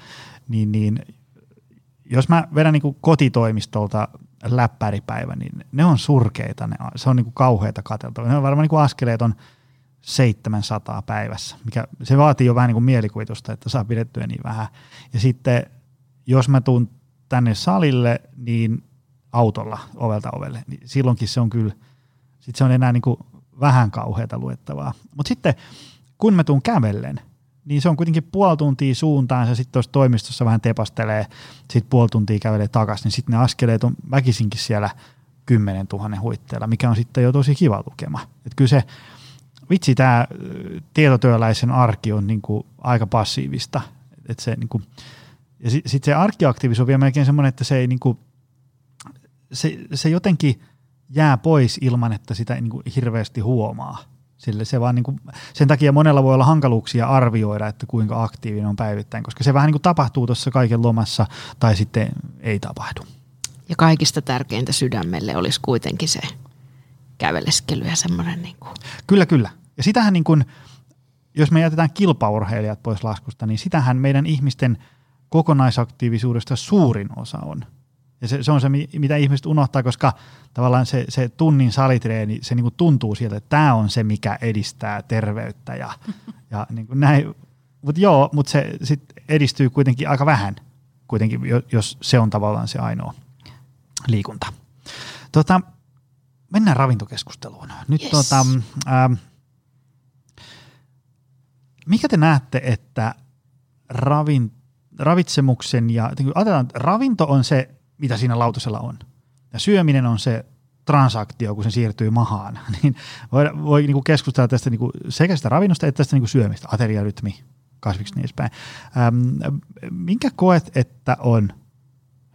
niin, niin jos mä vedän niin kotitoimistolta läppäripäivä, niin ne on surkeita, ne, se on niin kauheita katseltavaa. Ne on varmaan niin askeleet on 700 päivässä, mikä se vaatii jo vähän niin kuin mielikuvitusta, että saa pidettyä niin vähän. Ja sitten jos mä tuun tänne salille, niin autolla ovelta ovelle, niin silloinkin se on kyllä, sit se on enää niin kuin vähän kauheata luettavaa. Mutta sitten kun mä tuun kävellen, niin se on kuitenkin puoli tuntia suuntaan, ja sitten tuossa toimistossa vähän tepastelee, sitten puoli tuntia kävelee takaisin, niin sitten ne askeleet on väkisinkin siellä 10 000 huitteella, mikä on sitten jo tosi kiva lukema. Et kyllä se, vitsi tämä tietotyöläisen arki on niinku aika passiivista. Et se niinku, ja sitten sit se arkiaktiivisuus on vielä melkein semmoinen, että se ei niinku, se, se jotenkin – jää pois ilman, että sitä niin kuin hirveästi huomaa. Sille se vaan niin kuin, sen takia monella voi olla hankaluuksia arvioida, että kuinka aktiivinen on päivittäin, koska se vähän niin kuin tapahtuu tuossa kaiken lomassa tai sitten ei tapahdu. Ja kaikista tärkeintä sydämelle olisi kuitenkin se käveleskely ja semmoinen. Niin kuin. Kyllä, kyllä. Ja sitähän niin kuin, jos me jätetään kilpaurheilijat pois laskusta, niin sitähän meidän ihmisten kokonaisaktiivisuudesta suurin osa on – ja se, se on se, mitä ihmiset unohtaa, koska tavallaan se, se tunnin salitreeni, se niin kuin tuntuu sieltä, että tämä on se, mikä edistää terveyttä ja, ja niin kuin näin. Mutta joo, mutta se sit edistyy kuitenkin aika vähän, kuitenkin, jos se on tavallaan se ainoa liikunta. Tota, mennään ravintokeskusteluun. Nyt yes. tota, ähm, mikä te näette, että ravin, ravitsemuksen ja ajatellaan, että ravinto on se mitä siinä lautasella on. Ja syöminen on se transaktio, kun se siirtyy mahaan, niin voi, voi niin kuin keskustella tästä niin kuin sekä sitä ravinnosta että tästä niin kuin syömistä, ateriarytmi, kasviksi niin edespäin. Ähm, minkä koet, että on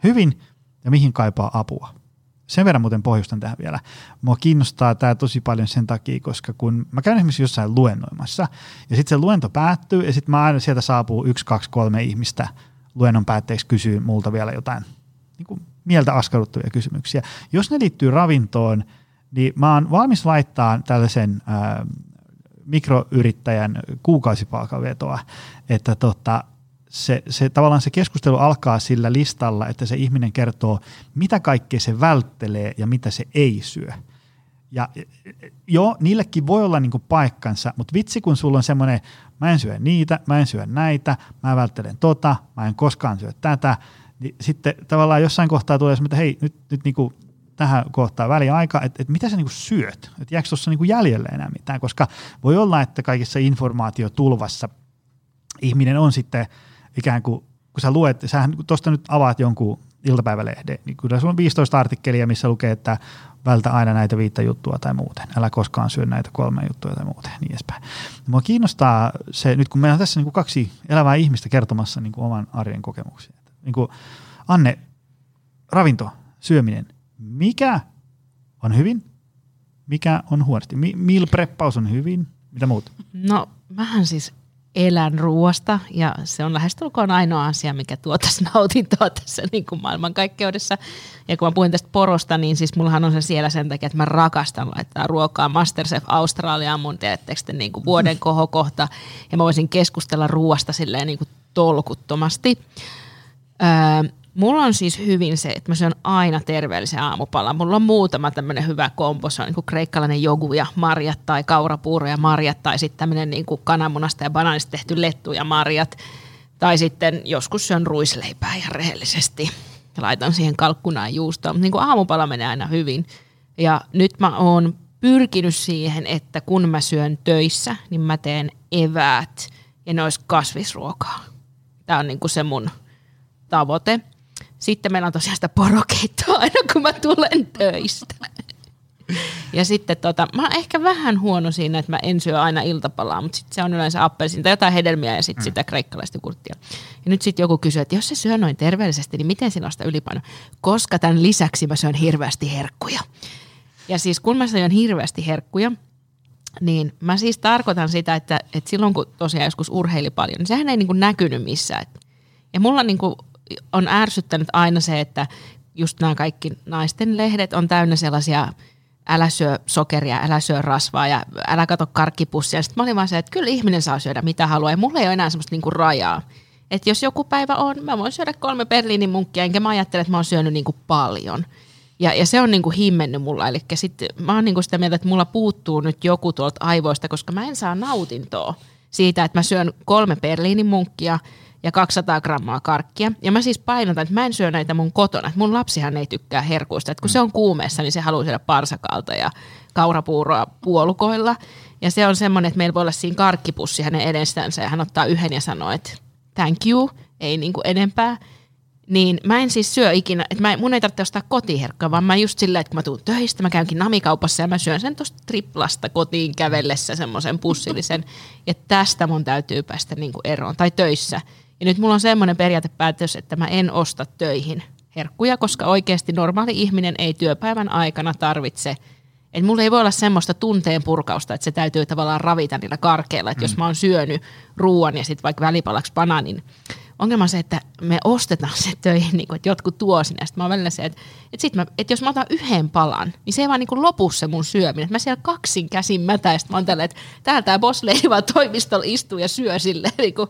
hyvin ja mihin kaipaa apua? Sen verran muuten pohjustan tähän vielä. Mua kiinnostaa tämä tosi paljon sen takia, koska kun mä käyn esimerkiksi jossain luennoimassa, ja sitten se luento päättyy, ja sitten mä aina sieltä saapuu yksi, kaksi, kolme ihmistä luennon päätteeksi kysyy multa vielä jotain niin kuin mieltä askarruttavia kysymyksiä. Jos ne liittyy ravintoon, niin mä oon valmis laittaa tällaisen ää, mikroyrittäjän kuukausipalkavetoa, että tota, se, se, tavallaan se keskustelu alkaa sillä listalla, että se ihminen kertoo, mitä kaikkea se välttelee ja mitä se ei syö. Ja joo, niillekin voi olla niinku paikkansa, mutta vitsi kun sulla on semmoinen, mä en syö niitä, mä en syö näitä, mä välttelen tota, mä en koskaan syö tätä, niin sitten tavallaan jossain kohtaa tulee että hei, nyt, nyt niin kuin tähän kohtaan väliaika, että, että mitä sä niin syöt, että jääkö tuossa niin jäljelle enää mitään, koska voi olla, että kaikessa informaatiotulvassa ihminen on sitten ikään kuin, kun sä luet, sähän tuosta nyt avaat jonkun iltapäivälehden, niin kyllä sulla on 15 artikkelia, missä lukee, että vältä aina näitä viittä juttua tai muuten, älä koskaan syö näitä kolme juttua tai muuten, niin edespäin. Mua kiinnostaa se, nyt kun meillä on tässä niin kuin kaksi elävää ihmistä kertomassa niin kuin oman arjen kokemuksia, niin kuin, Anne, ravinto, syöminen, mikä on hyvin, mikä on huonosti? Meal preppaus on hyvin, Mitä muut? No, mähän siis elän ruoasta ja se on lähestulkoon ainoa asia, mikä tuo nautintoa tässä niin kuin maailmankaikkeudessa. Ja kun mä puhuin tästä porosta, niin siis mullahan on se siellä sen takia, että mä rakastan laittaa ruokaa. Masterchef Australia on mun teettekö niin kuin vuoden kohokohta ja mä voisin keskustella ruoasta silleen niin kuin tolkuttomasti. Öö, Mulla on siis hyvin se, että mä syön aina terveellisen aamupalan. Mulla on muutama tämmöinen hyvä kombo. Se on niin kreikkalainen jogu ja marjat tai kaurapuuro ja marjat tai sitten tämmöinen niin kananmunasta ja banaanista tehty lettu ja marjat. Tai sitten joskus syön ruisleipää ja rehellisesti. Ja laitan siihen kalkkunaan juustoa. Mutta niin aamupala menee aina hyvin. Ja nyt mä oon pyrkinyt siihen, että kun mä syön töissä, niin mä teen eväät ja ne olisi kasvisruokaa. Tämä on niin kuin se mun tavoite. Sitten meillä on tosiaan sitä porokeittoa aina, kun mä tulen töistä. Ja sitten tota, mä oon ehkä vähän huono siinä, että mä en syö aina iltapalaa, mutta sitten se on yleensä appelsin tai jotain hedelmiä ja sitten mm. sitä kreikkalaista kurttia. Ja nyt sitten joku kysyy, että jos se syö noin terveellisesti, niin miten sinulla sitä ylipaino? Koska tämän lisäksi mä syön hirveästi herkkuja. Ja siis kun mä syön hirveästi herkkuja, niin mä siis tarkoitan sitä, että, että silloin kun tosiaan joskus urheili paljon, niin sehän ei niin kuin näkynyt missään. Ja mulla niin kuin on ärsyttänyt aina se, että just nämä kaikki naisten lehdet on täynnä sellaisia älä syö sokeria, älä syö rasvaa ja älä kato karkkipussia. Sitten mä olin vaan se, että kyllä ihminen saa syödä mitä haluaa ja mulla ei ole enää semmoista niinku rajaa. Että jos joku päivä on, mä voin syödä kolme Berliinin munkkia, enkä mä ajattele, että mä oon syönyt niinku paljon. Ja, ja se on niinku himmennyt mulla. Eli sitten mä oon niinku sitä mieltä, että mulla puuttuu nyt joku tuolta aivoista, koska mä en saa nautintoa siitä, että mä syön kolme Berliinin munkkia – ja 200 grammaa karkkia. Ja mä siis painotan, että mä en syö näitä mun kotona. Mun lapsihan ei tykkää herkuista. Että kun se on kuumeessa, niin se haluaa syödä parsakalta ja kaurapuuroa puolukoilla. Ja se on semmoinen, että meillä voi olla siinä karkkipussi hänen edestänsä ja hän ottaa yhden ja sanoo, että thank you, ei niinku enempää. Niin mä en siis syö ikinä, että mä, mun ei tarvitse ostaa kotiherkkaa, vaan mä just silleen, että kun mä tuun töistä, mä käynkin namikaupassa ja mä syön sen tuosta triplasta kotiin kävellessä semmoisen pussillisen. Ja tästä mun täytyy päästä niinku eroon, tai töissä. Ja nyt mulla on semmoinen periaatepäätös, että mä en osta töihin herkkuja, koska oikeasti normaali ihminen ei työpäivän aikana tarvitse että mulla ei voi olla semmoista tunteen purkausta, että se täytyy tavallaan ravita niillä karkeilla. Että mm. jos mä oon syönyt ruoan ja sitten vaikka välipalaksi banaanin, ongelma on se, että me ostetaan se töihin, niin kuin, että jotkut tuo sinne. Sitten mä oon välillä se, että, että, sit mä, että jos mä otan yhden palan, niin se ei vaan niin kuin lopu se mun syöminen. Että mä siellä kaksin käsin mätä, ja mä oon tällä, että täällä tämä boss vaan toimistolla istuu ja syö sille niin kuin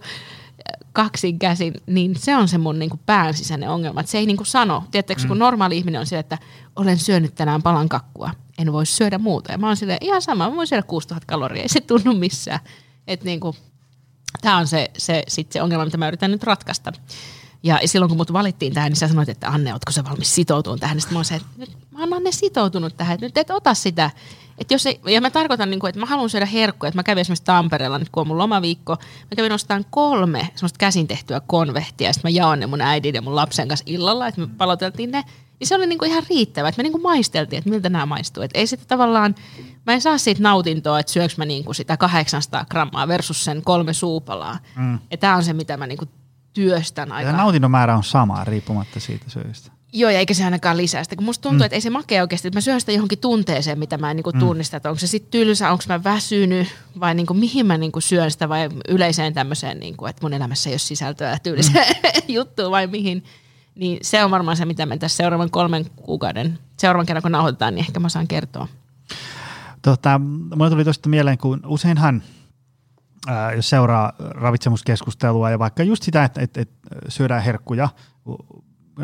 kaksin käsin, niin se on se mun niin kuin pään sisäinen ongelma. Että se ei niin kuin sano. Tiedättekö, mm. kun normaali ihminen on se, että olen syönyt tänään palan kakkua, en voi syödä muuta. Ja mä oon silleen, ihan sama, mä voin syödä 6000 kaloria, ei se tunnu missään. Että niin kuin, tämä on se, se, sit se ongelma, mitä mä yritän nyt ratkaista. Ja silloin kun mut valittiin tähän, niin sä sanoit, että Anne, ootko sä valmis sitoutumaan tähän? Sitten mä oon se, että nyt mä oon Anne sitoutunut tähän, että nyt et ota sitä. Että jos ei, ja mä tarkoitan, niin kuin, että mä haluan syödä herkkuja. Että mä kävin esimerkiksi Tampereella, nyt kun on mun lomaviikko, mä kävin ostamaan kolme semmoista käsin tehtyä konvehtia. Sitten mä jaoin ne mun äidin ja mun lapsen kanssa illalla, että me paloteltiin ne. Niin se oli niin kuin ihan riittävä, että me niin kuin maisteltiin, että miltä nämä maistuu. Että ei sitä tavallaan, mä en saa siitä nautintoa, että syöks mä niin kuin sitä 800 grammaa versus sen kolme suupalaa. Mm. Ja tämä on se, mitä mä niin kuin työstän aika. Ja nautinnon määrä on sama riippumatta siitä syöstä. Joo, ja eikä se ainakaan lisää sitä. Kun musta tuntuu, mm. että ei se makea oikeasti, että mä syön sitä johonkin tunteeseen, mitä mä en niinku mm. tunnista. Että onko se sitten tylsä, onko mä väsynyt vai niinku, mihin mä niinku syön sitä vai yleiseen tämmöiseen, niinku, että mun elämässä ei ole sisältöä tylliseen mm. juttuun vai mihin. Niin se on varmaan se, mitä me tässä seuraavan kolmen kuukauden, seuraavan kerran kun nauhoitetaan, niin ehkä mä saan kertoa. Tota, mulle tuli tuosta mieleen, kun useinhan ää, jos seuraa ravitsemuskeskustelua ja vaikka just sitä, että, että, että syödään herkkuja,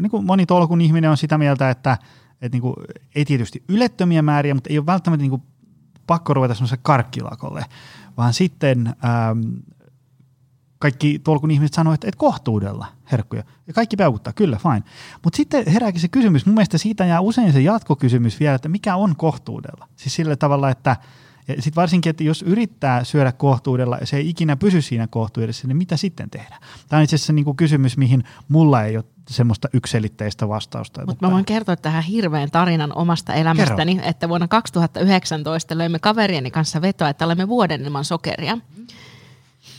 niin kuin moni tolkun ihminen on sitä mieltä, että, että niin kuin, ei tietysti ylettömiä määriä, mutta ei ole välttämättä niin kuin pakko ruveta semmoiselle karkkilakolle, vaan sitten ähm, kaikki tolkun ihmiset sanoivat, että, että kohtuudella herkkuja. Ja kaikki peukuttaa, kyllä, fine. Mutta sitten herääkin se kysymys, mun mielestä siitä jää usein se jatkokysymys vielä, että mikä on kohtuudella? Siis sillä tavalla, että sitten varsinkin, että jos yrittää syödä kohtuudella ja se ei ikinä pysy siinä kohtuudessa, niin mitä sitten tehdä? Tämä on itse asiassa niin kuin kysymys, mihin mulla ei ole semmoista ykselitteistä vastausta. Mutta mä voin kertoa tähän hirveän tarinan omasta elämästäni, Kerro. että vuonna 2019 löimme kaverieni kanssa vetoa, että olemme vuoden ilman sokeria.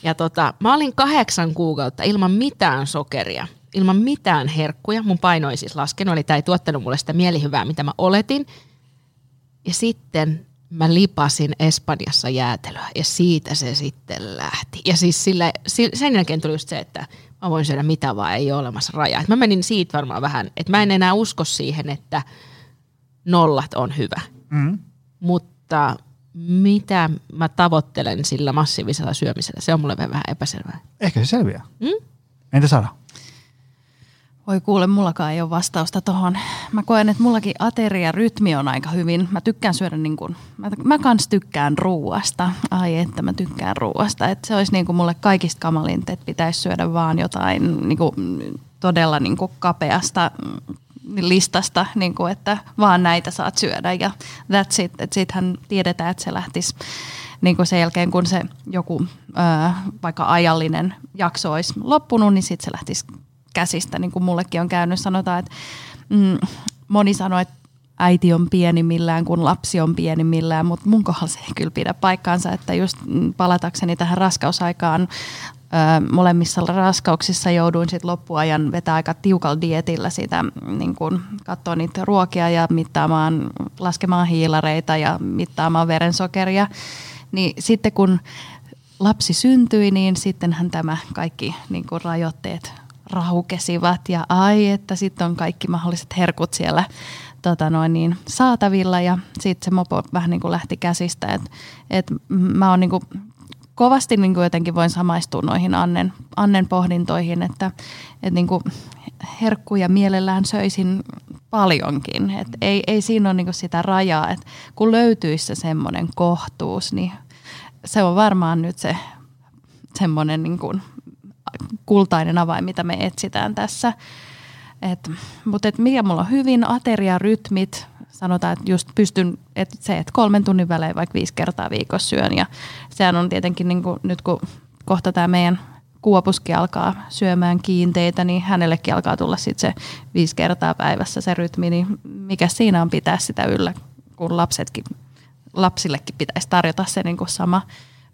Ja tota, mä olin kahdeksan kuukautta ilman mitään sokeria, ilman mitään herkkuja. Mun paino ei siis laskenut, eli tämä ei tuottanut mulle sitä mielihyvää, mitä mä oletin. Ja sitten mä lipasin Espanjassa jäätelöä ja siitä se sitten lähti. Ja siis sillä, sen jälkeen tuli just se, että mä voin syödä mitä vaan, ei ole olemassa rajaa. Et mä menin siitä varmaan vähän, että mä en enää usko siihen, että nollat on hyvä. Mm. Mutta mitä mä tavoittelen sillä massiivisella syömisellä, se on mulle vähän epäselvää. Ehkä se selviää. Mm? Entä Sara? Voi kuule, mullakaan ei ole vastausta tohon. Mä koen, että mullakin ateria rytmi on aika hyvin. Mä tykkään syödä niin kuin, mä, mä kans tykkään ruuasta. Ai että mä tykkään ruuasta. Että se olisi niin kuin mulle kaikista kamalinta, että pitäisi syödä vaan jotain niin kuin, todella niin kuin kapeasta listasta, niin kuin, että vaan näitä saat syödä ja that's it. Että sittenhän tiedetään, että se lähtisi niin kuin sen jälkeen, kun se joku ää, vaikka ajallinen jakso olisi loppunut, niin sitten se lähtisi käsistä, niin kuin mullekin on käynyt. Sanotaan, että mm, moni sanoo, että äiti on pienimmillään, kun lapsi on pienimmillään, mutta mun kohdalla se ei kyllä pidä paikkaansa, että just palatakseni tähän raskausaikaan, molemmissa raskauksissa jouduin sit loppuajan vetää aika tiukalla dietillä sitä, niin kun katsoa niitä ruokia ja mittaamaan, laskemaan hiilareita ja mittaamaan verensokeria. Niin sitten kun lapsi syntyi, niin sittenhän tämä kaikki niin kun rajoitteet raukesivat ja ai, että sitten on kaikki mahdolliset herkut siellä tota noin niin, saatavilla ja sitten se mopo vähän niin kuin lähti käsistä. Et, et mä oon niin kuin kovasti niin kuin jotenkin voin samaistua noihin Annen, Annen pohdintoihin, että, että niin kuin herkkuja mielellään söisin paljonkin. Et ei, ei siinä ole niin kuin sitä rajaa, että kun löytyisi se semmoinen kohtuus, niin se on varmaan nyt se semmoinen niin kuin kultainen avain, mitä me etsitään tässä. Et, mutta et mikä mulla on hyvin, ateriarytmit, sanotaan, että just pystyn, että se, että kolmen tunnin välein vaikka viisi kertaa viikossa syön. Ja sehän on tietenkin niin kuin, nyt kun kohta tämä meidän kuopuskin alkaa syömään kiinteitä, niin hänellekin alkaa tulla sitten se viisi kertaa päivässä se rytmi, niin mikä siinä on pitää sitä yllä, kun lapsetkin, lapsillekin pitäisi tarjota se niin kuin sama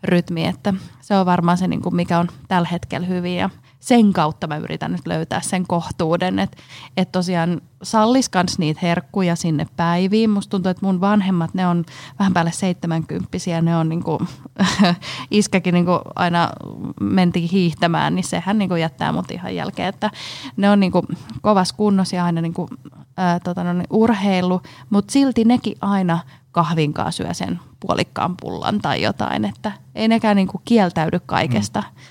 rytmi, että se on varmaan se, niin kuin mikä on tällä hetkellä hyvin. Ja sen kautta mä yritän nyt löytää sen kohtuuden, että et tosiaan sallis kans niitä herkkuja sinne päiviin. Musta tuntuu, että mun vanhemmat, ne on vähän päälle seitsemänkymppisiä, ne on niinku, iskäkin niinku aina mentiin hiihtämään, niin sehän niinku jättää mut ihan jälkeen, että ne on niinku kovas kunnossa ja aina niinku, ää, tota, no, niin urheilu, mutta silti nekin aina kahvinkaan syö sen puolikkaan pullan tai jotain, että ei nekään niinku kieltäydy kaikesta. Mm.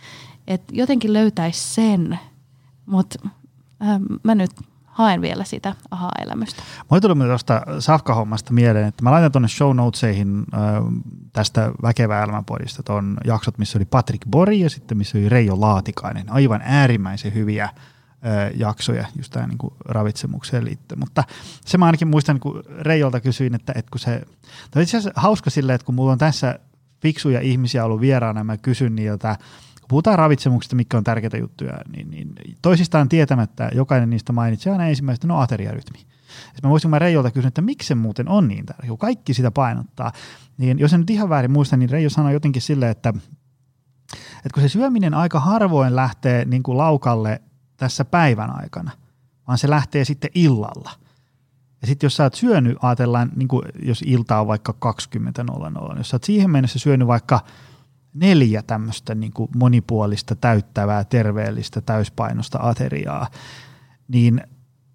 Et jotenkin löytäisi sen, mutta äh, mä nyt haen vielä sitä aha-elämystä. Mulle tuli tuosta Safka-hommasta mieleen, että mä laitan tuonne show notesihin äh, tästä Väkevä elämänpodista tuon jaksot, missä oli Patrick Bori ja sitten missä oli Reijo Laatikainen. Aivan äärimmäisen hyviä jaksoja just tähän niin ravitsemukseen liittyen. Mutta se mä ainakin muistan, kun Reijolta kysyin, että, että kun se, tämä itse asiassa hauska silleen, että kun mulla on tässä fiksuja ihmisiä ollut vieraana, mä kysyn niiltä, puhutaan ravitsemuksesta, mikä on tärkeitä juttuja, niin, niin toisistaan tietämättä jokainen niistä mainitsee aina ensimmäisestä, no ateriarytmi. Sitten mä voisin mä Reijolta kysyä, että miksi se muuten on niin tärkeä, kun kaikki sitä painottaa. Niin jos en nyt ihan väärin muista, niin Reijo sanoi jotenkin silleen, että, että kun se syöminen aika harvoin lähtee niin kuin laukalle tässä päivän aikana, vaan se lähtee sitten illalla. Ja sitten jos sä oot syönyt, ajatellaan, niin kuin jos ilta on vaikka 20.00, niin jos sä oot siihen mennessä syönyt vaikka – neljä tämmöistä niin monipuolista, täyttävää, terveellistä, täyspainosta ateriaa, niin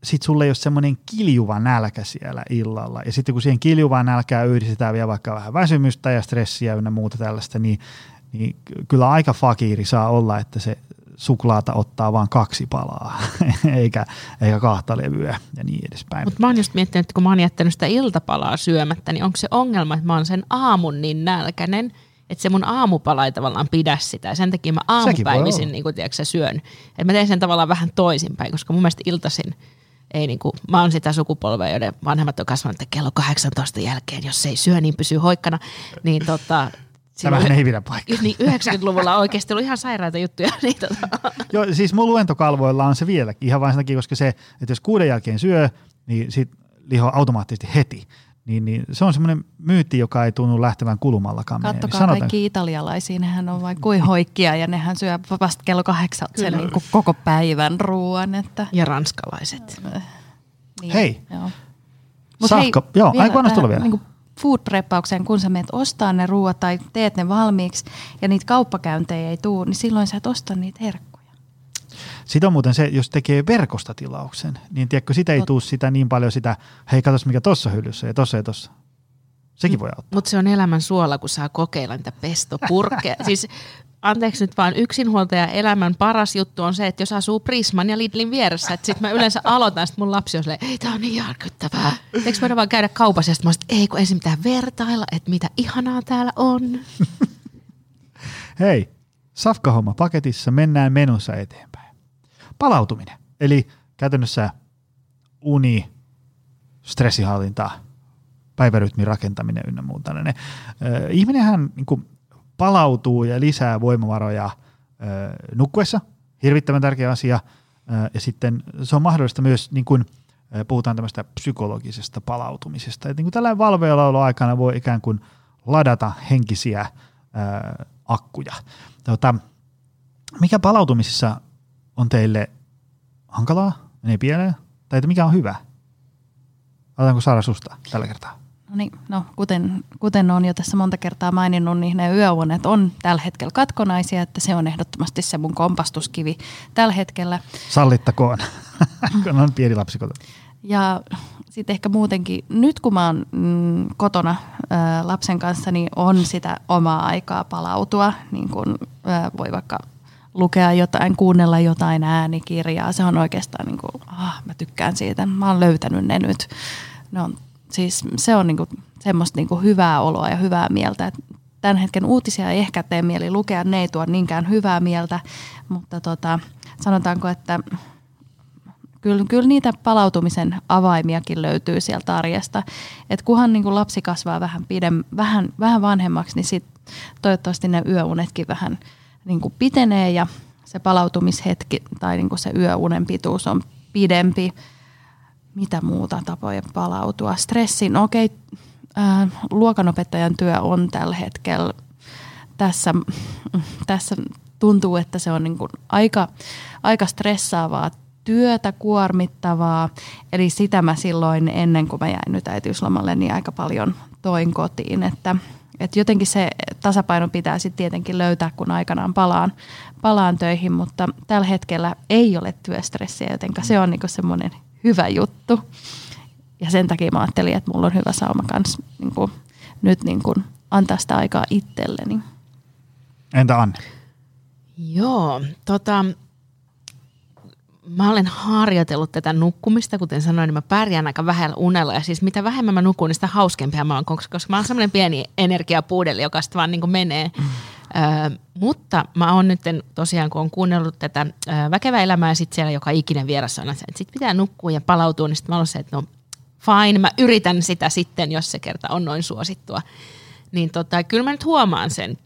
sitten sulle ei ole semmoinen kiljuva nälkä siellä illalla. Ja sitten kun siihen kiljuvaan nälkään yhdistetään vielä vaikka vähän väsymystä ja stressiä ynnä muuta tällaista, niin, niin kyllä aika fakiri saa olla, että se suklaata ottaa vain kaksi palaa, eikä, eikä kahta levyä ja niin edespäin. Mutta mä oon just miettinyt, että kun mä oon jättänyt sitä iltapalaa syömättä, niin onko se ongelma, että mä oon sen aamun niin nälkäinen – että se mun aamupala ei tavallaan pidä sitä. Ja sen takia mä aamupäivisin niin kuin, tiedätkö, syön. Että mä teen sen tavallaan vähän toisinpäin, koska mun mielestä iltasin ei niin kuin, mä oon sitä sukupolvea, joiden vanhemmat on kasvanut, että kello 18 jälkeen, jos se ei syö, niin pysyy hoikkana. Niin tota, Tämähän ei pidä paikkaa. Niin 90-luvulla on oikeasti ollut ihan sairaita juttuja. Niin tota. Joo, siis mun luentokalvoilla on se vieläkin, ihan vain sen takia, koska se, että jos kuuden jälkeen syö, niin sit liho automaattisesti heti niin, niin se on semmoinen myytti, joka ei tunnu lähtevän kulumallakaan. Kattokaa niin kaikki italialaisia, nehän on vain kuin hoikkia ja nehän syö vasta kello kahdeksan sen niin kuin koko päivän ruoan. Että. Ja ranskalaiset. Niin, Hei, joo. Mut Saakka, hei, joo, vielä, tulla vielä. Niin food preppaukseen, kun sä menet ostaa ne ruoat tai teet ne valmiiksi ja niitä kauppakäyntejä ei tule, niin silloin sä et osta niitä herkkuja. Sitten on muuten se, jos tekee verkosta tilauksen, niin tiedätkö, sitä ei tule sitä niin paljon sitä, hei katos mikä tuossa hyllyssä ja tuossa ja tuossa. Sekin voi auttaa. Mutta se on elämän suola, kun saa kokeilla niitä pestopurkkeja. siis anteeksi nyt vaan yksinhuoltaja elämän paras juttu on se, että jos asuu Prisman ja Lidlin vieressä, että sitten mä yleensä aloitan, että mun lapsi on silleen, ei tää on niin järkyttävää. Eikö voida vaan käydä kaupassa ja sitten mä sit, ei kun ensin pitää vertailla, että mitä ihanaa täällä on. Hei, safkahomma paketissa, mennään menussa eteenpäin. Palautuminen, eli käytännössä uni, stressihallinta, päivärytmin rakentaminen ynnä muuta. tällainen. ihminenhän niin kuin, palautuu ja lisää voimavaroja nukkuessa, hirvittävän tärkeä asia. ja sitten se on mahdollista myös, niin kuin puhutaan tämmöistä psykologisesta palautumisesta. Että niin kuin tällainen valveilla aikana voi ikään kuin ladata henkisiä ää, akkuja. Tota, mikä palautumisessa on teille hankalaa, menee pieleen, tai että mikä on hyvä? Otetaanko Saara susta tällä kertaa? Niin, no kuten, kuten on jo tässä monta kertaa maininnut, niin ne yöunet on tällä hetkellä katkonaisia, että se on ehdottomasti se mun kompastuskivi tällä hetkellä. Sallittakoon, kun on pieni lapsi kotona. Ja sitten ehkä muutenkin, nyt kun mä oon mm, kotona ää, lapsen kanssa, niin on sitä omaa aikaa palautua, niin kun ää, voi vaikka lukea jotain, kuunnella jotain äänikirjaa. Se on oikeastaan, niin kuin, ah, mä tykkään siitä. Mä oon löytänyt ne nyt. Ne on siis se on niinku semmoista niinku hyvää oloa ja hyvää mieltä. Et tämän hetken uutisia ei ehkä tee mieli lukea, ne ei tuo niinkään hyvää mieltä, mutta tota, sanotaanko, että kyllä, kyllä niitä palautumisen avaimiakin löytyy sieltä arjesta. Et kunhan niin kuin lapsi kasvaa vähän, pidem, vähän, vähän vanhemmaksi, niin sit toivottavasti ne yöunetkin vähän niin kuin pitenee ja se palautumishetki tai niin se yöunen pituus on pidempi mitä muuta tapoja palautua. Stressin, okei, okay, luokanopettajan työ on tällä hetkellä tässä, tässä tuntuu, että se on niin kuin aika, aika stressaavaa työtä, kuormittavaa. Eli sitä mä silloin ennen kuin mä jäin nyt äitiyslomalle, niin aika paljon toin kotiin. Että, että jotenkin se tasapaino pitää sitten tietenkin löytää, kun aikanaan palaan, palaan töihin, mutta tällä hetkellä ei ole työstressiä, joten se on niin semmoinen hyvä juttu. Ja sen takia mä ajattelin, että mulla on hyvä sauma kanssa niin kuin, nyt niin kuin, antaa sitä aikaa itselleni. Entä Anne? Joo, tota, mä olen harjoitellut tätä nukkumista, kuten sanoin, niin mä pärjään aika vähällä unella. Ja siis mitä vähemmän mä nukun, niin sitä hauskempia mä oon, koska, koska mä oon semmoinen pieni energiapuudeli, joka sitten vaan niin kuin menee. Mm. Ö, mutta mä oon nyt tosiaan, kun on kuunnellut tätä ö, väkevää elämää ja sitten siellä joka ikinen vieras on, että sit pitää nukkua ja palautua, niin sitten mä olen se, että no fine, mä yritän sitä sitten, jos se kerta on noin suosittua. Niin tota, kyllä mä nyt huomaan sen,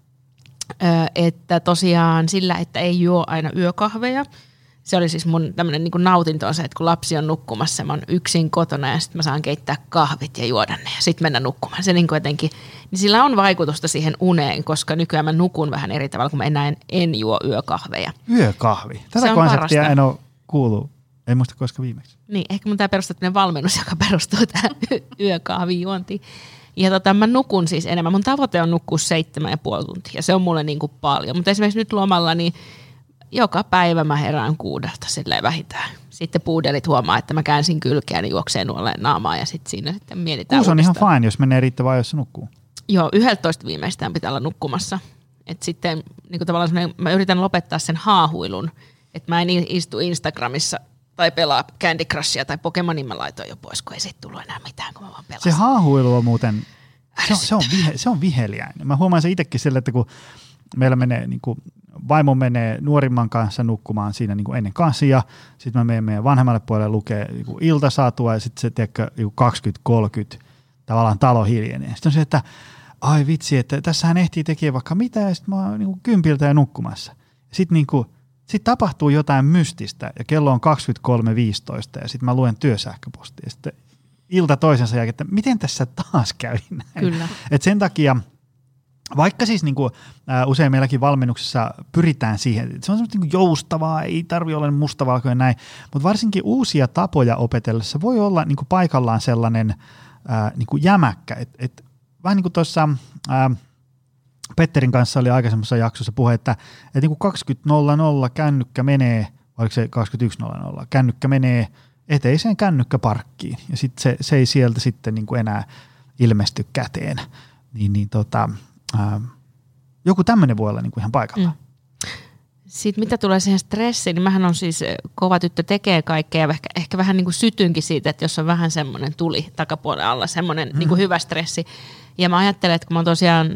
ö, että tosiaan sillä, että ei juo aina yökahveja – se oli siis mun tämmöinen niin nautinto on se, että kun lapsi on nukkumassa, mä oon yksin kotona ja sitten mä saan keittää kahvit ja juoda ne ja sitten mennä nukkumaan. Se niin kuin jotenkin, niin sillä on vaikutusta siihen uneen, koska nykyään mä nukun vähän eri tavalla, kun mä enää en, en juo yökahveja. Yökahvi? Tätä konseptia parasta. en ole kuullut. En muista koska viimeksi. Niin, ehkä mun tämä perustaa valmennus, joka perustuu tähän yökahvijuontiin. Ja tota, mä nukun siis enemmän. Mun tavoite on nukkua seitsemän ja puoli tuntia. Ja se on mulle niin kuin paljon. Mutta esimerkiksi nyt lomalla, niin joka päivä mä herään kuudelta silleen vähintään. Sitten puudelit huomaa, että mä käänsin kylkeä, niin juoksee nuolle naamaa ja sitten siinä sitten mietitään Kuusi on ihan fine, jos menee riittävän ajoissa nukkuu. Joo, yhdeltoista viimeistään pitää olla nukkumassa. Et sitten niin tavallaan mä yritän lopettaa sen haahuilun, että mä en istu Instagramissa tai pelaa Candy Crushia tai Pokemonin mä laitoin jo pois, kun ei siitä tullut enää mitään, kun mä vaan pelasin. Se haahuilu on muuten, se on, se on, vihe, se on viheliäinen. Mä huomaan se itsekin sille, että kun meillä menee niin kuin vaimo menee nuorimman kanssa nukkumaan siinä niin kuin ennen kansia, sitten mä menen meidän vanhemmalle puolelle lukee niin kuin iltasatua ja sitten se tiedätkö, niin 20-30 tavallaan talo hiljenee. Sitten on se, että ai vitsi, että tässähän ehtii tekemään vaikka mitä ja sitten mä oon niin kuin kympiltä ja nukkumassa. Sitten niin kuin, sit tapahtuu jotain mystistä ja kello on 23.15 ja sitten mä luen työsähköpostia. Ja sitten ilta toisensa jälkeen, että miten tässä taas käy näin. Kyllä. Et sen takia – vaikka siis niin kuin, ä, usein meilläkin valmennuksessa pyritään siihen, se on semmoista niin joustavaa, ei tarvi olla mustavalkoinen näin, mutta varsinkin uusia tapoja opetellessa voi olla niin kuin paikallaan sellainen ä, niin kuin jämäkkä, että et vähän niin kuin tuossa ää, Petterin kanssa oli aikaisemmassa jaksossa puhe, että, että niin kuin 20.00 kännykkä menee, oliko se 21.00, kännykkä menee eteiseen kännykkäparkkiin ja sit se, se ei sieltä sitten niin kuin enää ilmesty käteen. Niin, niin tota, ää, joku tämmöinen voi olla niin kuin ihan paikalla. Mm. Sitten mitä tulee siihen stressiin, niin mähän on siis kova tyttö tekee kaikkea ja ehkä, ehkä vähän niin kuin sytynkin siitä, että jos on vähän semmoinen tuli takapuolen alla, semmoinen mm. niin kuin hyvä stressi. Ja mä ajattelen, että kun mä tosiaan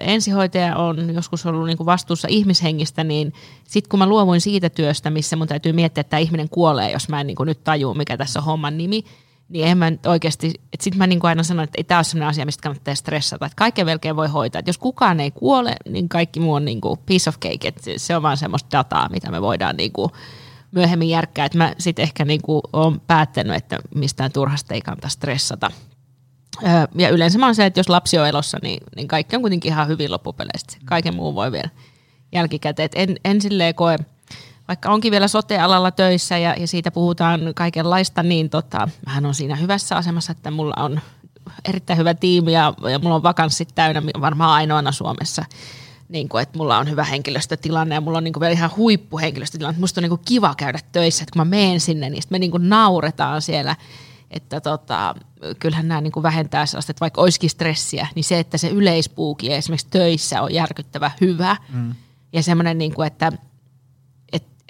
ensihoitaja, on joskus ollut niin kuin vastuussa ihmishengistä, niin sitten kun mä luovuin siitä työstä, missä mun täytyy miettiä, että tämä ihminen kuolee, jos mä en niin kuin nyt tajua, mikä tässä on homman nimi, niin en mä oikeasti, että sitten mä niin kuin aina sanon, että ei tämä ole sellainen asia, mistä kannattaa stressata, että kaiken melkein voi hoitaa, että jos kukaan ei kuole, niin kaikki muu on niin kuin piece of cake, että se on vaan semmoista dataa, mitä me voidaan niin kuin myöhemmin järkkää, että mä sitten ehkä niin kuin olen päättänyt, että mistään turhasta ei kannata stressata. Ja yleensä mä on se, että jos lapsi on elossa, niin, niin kaikki on kuitenkin ihan hyvin loppupeleistä. Kaiken muun voi vielä jälkikäteen. Et en, en silleen koe, vaikka onkin vielä sote-alalla töissä ja, ja siitä puhutaan kaikenlaista, niin tota, hän on siinä hyvässä asemassa, että mulla on erittäin hyvä tiimi ja, ja mulla on vakanssit täynnä varmaan ainoana Suomessa. Niin kuin, että mulla on hyvä henkilöstötilanne ja mulla on niin kuin vielä ihan huippuhenkilöstötilanne. Musta on niin kuin kiva käydä töissä, että kun mä menen sinne, niin me niin kuin nauretaan siellä. Että tota, kyllähän nämä niin kuin vähentää sellaista, että vaikka olisikin stressiä, niin se, että se yleispuuki esimerkiksi töissä on järkyttävä hyvä. Mm. Ja semmoinen, niin kuin, että –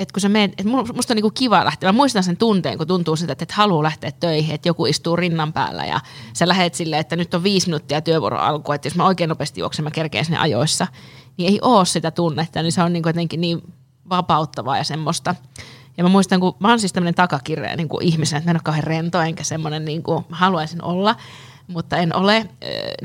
että kun sä meet, että musta on niinku kiva lähteä. Mä muistan sen tunteen, kun tuntuu siltä, että et haluaa lähteä töihin, että joku istuu rinnan päällä ja sä lähet silleen, että nyt on viisi minuuttia työvuoron alku, että jos mä oikein nopeasti juoksen, mä kerkeen sinne ajoissa, niin ei oo sitä tunnetta, niin se on niinku jotenkin niin vapauttavaa ja semmoista. Ja mä muistan, kun mä oon siis tämmöinen takakirja niin kuin ihmisen, että mä en ole kauhean rento, enkä semmoinen niin kuin haluaisin olla, mutta en ole.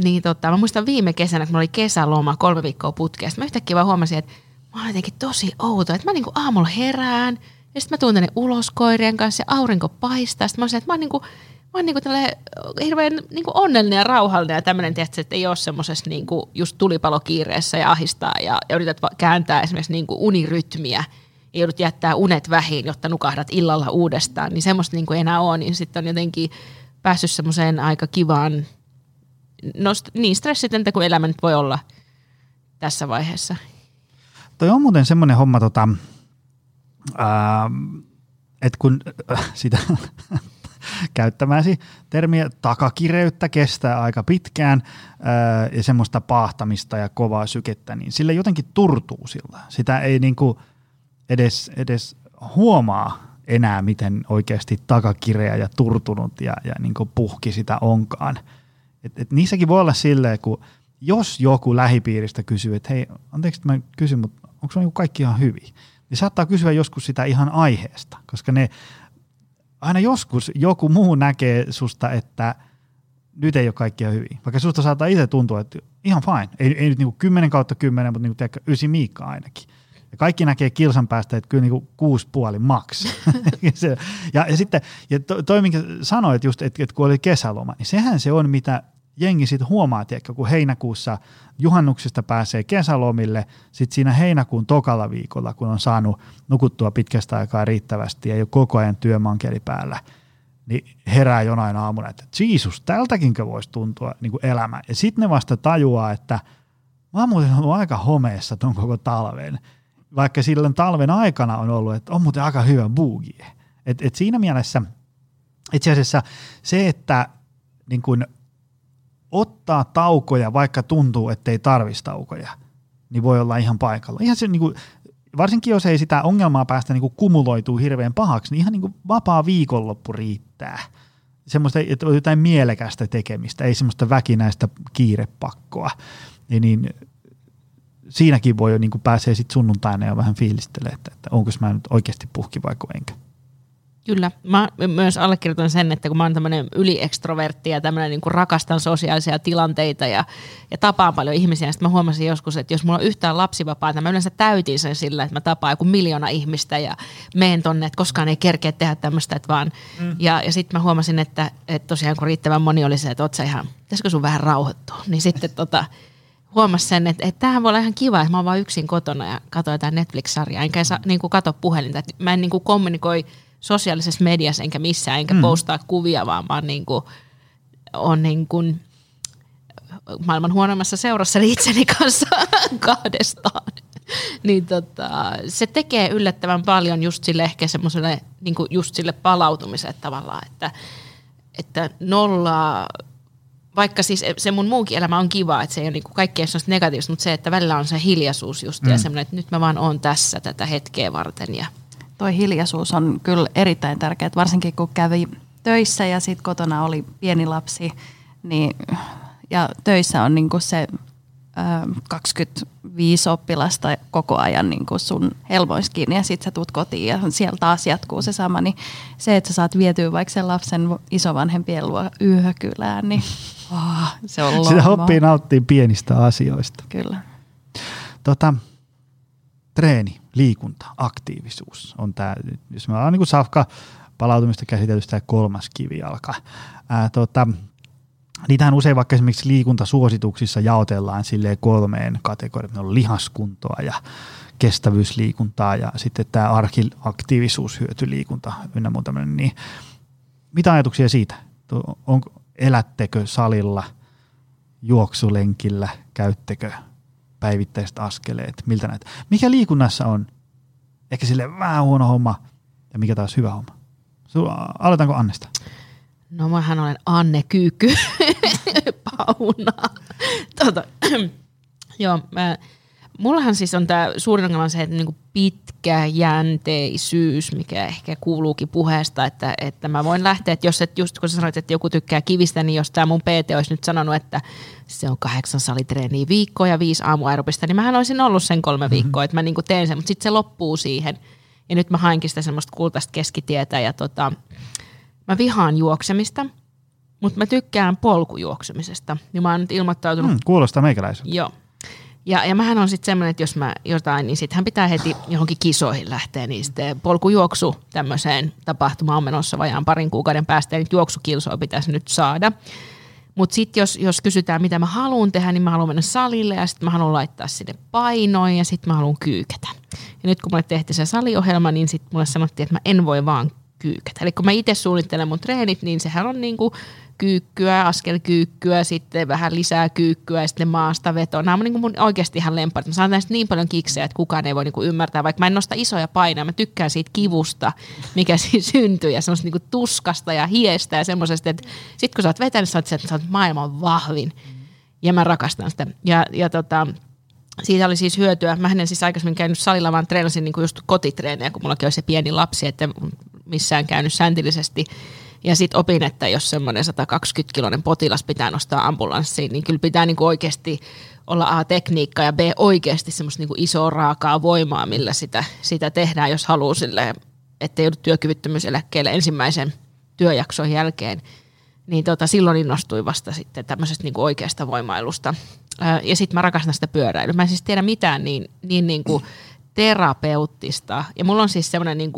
Niin tota, mä muistan viime kesänä, kun mä oli kesäloma kolme viikkoa putkeesta, mä yhtäkkiä vaan huomasin, että mä oon jotenkin tosi outo, että mä niinku aamulla herään ja sitten mä tuun tänne ulos koirien kanssa ja aurinko paistaa. Sitten mä oon että mä oon niinku, mä oon niinku hirveän niinku onnellinen ja rauhallinen ja tämmöinen, tietysti, että ei ole semmoisessa niinku just tulipalokiireessä ja ahistaa ja, ja yrität kääntää esimerkiksi niinku unirytmiä ja joudut jättää unet vähin, jotta nukahdat illalla uudestaan, niin semmoista niinku enää ole, niin sitten on jotenkin päässyt semmoiseen aika kivaan, no niin stressitöntä kuin elämä nyt voi olla tässä vaiheessa. Toi on muuten semmoinen homma, tota, että kun äh, sitä käyttämäsi termiä takakireyttä kestää aika pitkään ää, ja semmoista paahtamista ja kovaa sykettä, niin sille jotenkin turtuu sillä. Sitä ei niinku edes, edes huomaa enää, miten oikeasti takakireä ja turtunut ja, ja niinku puhki sitä onkaan. Et, et niissäkin voi olla silleen, kun jos joku lähipiiristä kysyy, että hei, anteeksi, että mä kysyn, mutta onko se niin kaikki ihan hyvin? Niin saattaa kysyä joskus sitä ihan aiheesta, koska ne aina joskus joku muu näkee susta, että nyt ei ole kaikkia hyvin. Vaikka susta saattaa itse tuntua, että ihan fine. Ei, ei nyt niin 10 kautta 10, mutta niin kuin ysi miikka ainakin. Ja kaikki näkee kilsan päästä, että kyllä niin kuusi puoli maks. ja, ja, sitten, ja toi, toi minkä sanoit just, että, että kun oli kesäloma, niin sehän se on, mitä jengi sitten huomaa, tiedätkö, kun heinäkuussa juhannuksesta pääsee kesälomille, sitten siinä heinäkuun tokalla viikolla, kun on saanut nukuttua pitkästä aikaa riittävästi ja jo koko ajan työmankeli päällä, niin herää jonain aamuna, että Jeesus, tältäkinkö voisi tuntua niin kuin elämä. Ja sitten ne vasta tajuaa, että mä oon muuten ollut aika homeessa ton koko talven, vaikka silloin talven aikana on ollut, että on muuten aika hyvä boogie. Et, et siinä mielessä itse asiassa se, että niin kun ottaa taukoja, vaikka tuntuu, ettei tarvitsisi taukoja, niin voi olla ihan paikalla. Ihan se, niin kuin, varsinkin jos ei sitä ongelmaa päästä niin kuin kumuloituu hirveän pahaksi, niin ihan niin kuin vapaa viikonloppu riittää. Semmoista että on jotain mielekästä tekemistä, ei semmoista väkinäistä kiirepakkoa. Ja niin, siinäkin voi jo niin kuin pääsee sitten sunnuntaina jo vähän fiilistelemään, että, että onko mä nyt oikeasti puhki vai enkä. Kyllä. Mä myös allekirjoitan sen, että kun mä oon tämmöinen yliextrovertti ja tämmöinen niin rakastan sosiaalisia tilanteita ja, ja tapaan paljon ihmisiä, niin mä huomasin joskus, että jos mulla on yhtään lapsivapaata, mä yleensä täytin sen sillä, että mä tapaan joku miljoona ihmistä ja meen tonne, että koskaan ei kerkeä tehdä tämmöistä, että vaan. Mm. Ja, ja sitten mä huomasin, että, että tosiaan kun riittävän moni oli se, että oot sä ihan, pitäisikö sun vähän rauhoittua, niin sitten tota, huomasin sen, että, että tämähän voi olla ihan kiva, että mä oon vaan yksin kotona ja katsoin jotain Netflix-sarjaa, enkä saa, niin kuin kato puhelinta. Mä en niin kuin kommunikoi sosiaalisessa mediassa enkä missään, enkä mm. postaa kuvia, vaan mä niin kuin, on niin kuin maailman huonoimmassa seurassa itseni kanssa kahdestaan. niin tota, se tekee yllättävän paljon just sille ehkä semmoiselle, niin just sille palautumiselle tavallaan, että, että nollaa vaikka siis se mun muukin elämä on kiva, että se ei ole niinku kaikkea negatiivista, mutta se, että välillä on se hiljaisuus just mm. ja semmoinen, että nyt mä vaan oon tässä tätä hetkeä varten. Ja. Toi hiljaisuus on kyllä erittäin tärkeää, varsinkin kun kävi töissä ja sitten kotona oli pieni lapsi, niin, ja töissä on niinku se ö, 25 oppilasta koko ajan niinku sun helmoissa kiinni ja sitten sä tuut kotiin ja siellä taas jatkuu se sama, niin se, että sä saat vietyä vaikka sen lapsen isovanhempien luo yökylään, niin oh, se on lommo. Sitä oppii nauttii pienistä asioista. Kyllä. Tota, treeni, liikunta, aktiivisuus on tämä, jos me ollaan niin kuin Safka palautumista käsitelty tämä kolmas kivi alkaa. Ää, tota, niitähän usein vaikka esimerkiksi liikuntasuosituksissa jaotellaan sille kolmeen kategoriaan. on lihaskuntoa ja kestävyysliikuntaa ja sitten tämä arkiaktiivisuus, hyötyliikunta ynnä muuta. Niin mitä ajatuksia siitä? Onko, elättekö salilla, juoksulenkillä, käyttekö päivittäiset askeleet, miltä näet? Mikä liikunnassa on ehkä sille vähän huono homma ja mikä taas hyvä homma? Aloitanko Annesta? No mähän olen Anne Kyykky, Pauna. Tota, joo, mä, mullahan siis on tämä suurin ongelma se, että niinku pitkäjänteisyys, mikä ehkä kuuluukin puheesta, että, että mä voin lähteä, että jos et, just kun sä sanoit, että joku tykkää kivistä, niin jos tämä mun PT olisi nyt sanonut, että se on kahdeksan salitreeniä viikkoa ja viisi aamuaerobista, niin mähän olisin ollut sen kolme mm-hmm. viikkoa, että mä niinku teen sen, mutta sitten se loppuu siihen. Ja nyt mä hainkin sitä semmoista kultaista keskitietä ja tota, mä vihaan juoksemista, mutta mä tykkään polkujuoksemisesta. Ja mä oon nyt ilmoittautunut... Mm, kuulostaa meikäläiseltä. Joo. Ja, ja mähän on sitten semmoinen, että jos mä jotain, niin sittenhän pitää heti johonkin kisoihin lähteä, niin sitten polkujuoksu tämmöiseen tapahtumaan on menossa vajaan parin kuukauden päästä, niin juoksukilsoa pitäisi nyt saada. Mutta sitten jos, jos kysytään, mitä mä haluan tehdä, niin mä haluan mennä salille ja sitten mä haluan laittaa sinne painoin ja sitten mä haluan kyykätä. Ja nyt kun mulle tehtiin se saliohjelma, niin sitten mulle sanottiin, että mä en voi vaan kyykätä. Eli kun mä itse suunnittelen mun treenit, niin sehän on niinku kyykkyä, askelkyykkyä, sitten vähän lisää kyykkyä ja sitten maasta veto. Nämä on niin mun oikeasti ihan lemparit. Mä saan näistä niin paljon kiksejä, että kukaan ei voi niin ymmärtää, vaikka mä en nosta isoja painoja. Mä tykkään siitä kivusta, mikä siinä syntyy ja semmoista niin tuskasta ja hiestä ja semmoisesta, että sit kun sä oot vetänyt, sä oot, että sä oot maailman vahvin. Ja mä rakastan sitä. Ja, ja tota, siitä oli siis hyötyä. Mä en siis aikaisemmin käynyt salilla, vaan treenasin niin kuin just kotitreenejä, kun mullakin oli se pieni lapsi, että missään käynyt säntillisesti. Ja sitten opin, että jos semmoinen 120-kiloinen potilas pitää nostaa ambulanssiin, niin kyllä pitää niinku oikeasti olla A, tekniikka ja B, oikeasti semmoista niinku isoa raakaa voimaa, millä sitä, sitä tehdään, jos haluaa sille, että joudu työkyvyttömyyseläkkeelle ensimmäisen työjakson jälkeen. Niin tota, silloin innostui vasta sitten tämmöisestä niinku oikeasta voimailusta. Ja sitten mä rakastan sitä pyöräilyä. Mä en siis tiedä mitään niin, niin, niin kuin terapeuttista. Ja mulla on siis semmoinen niin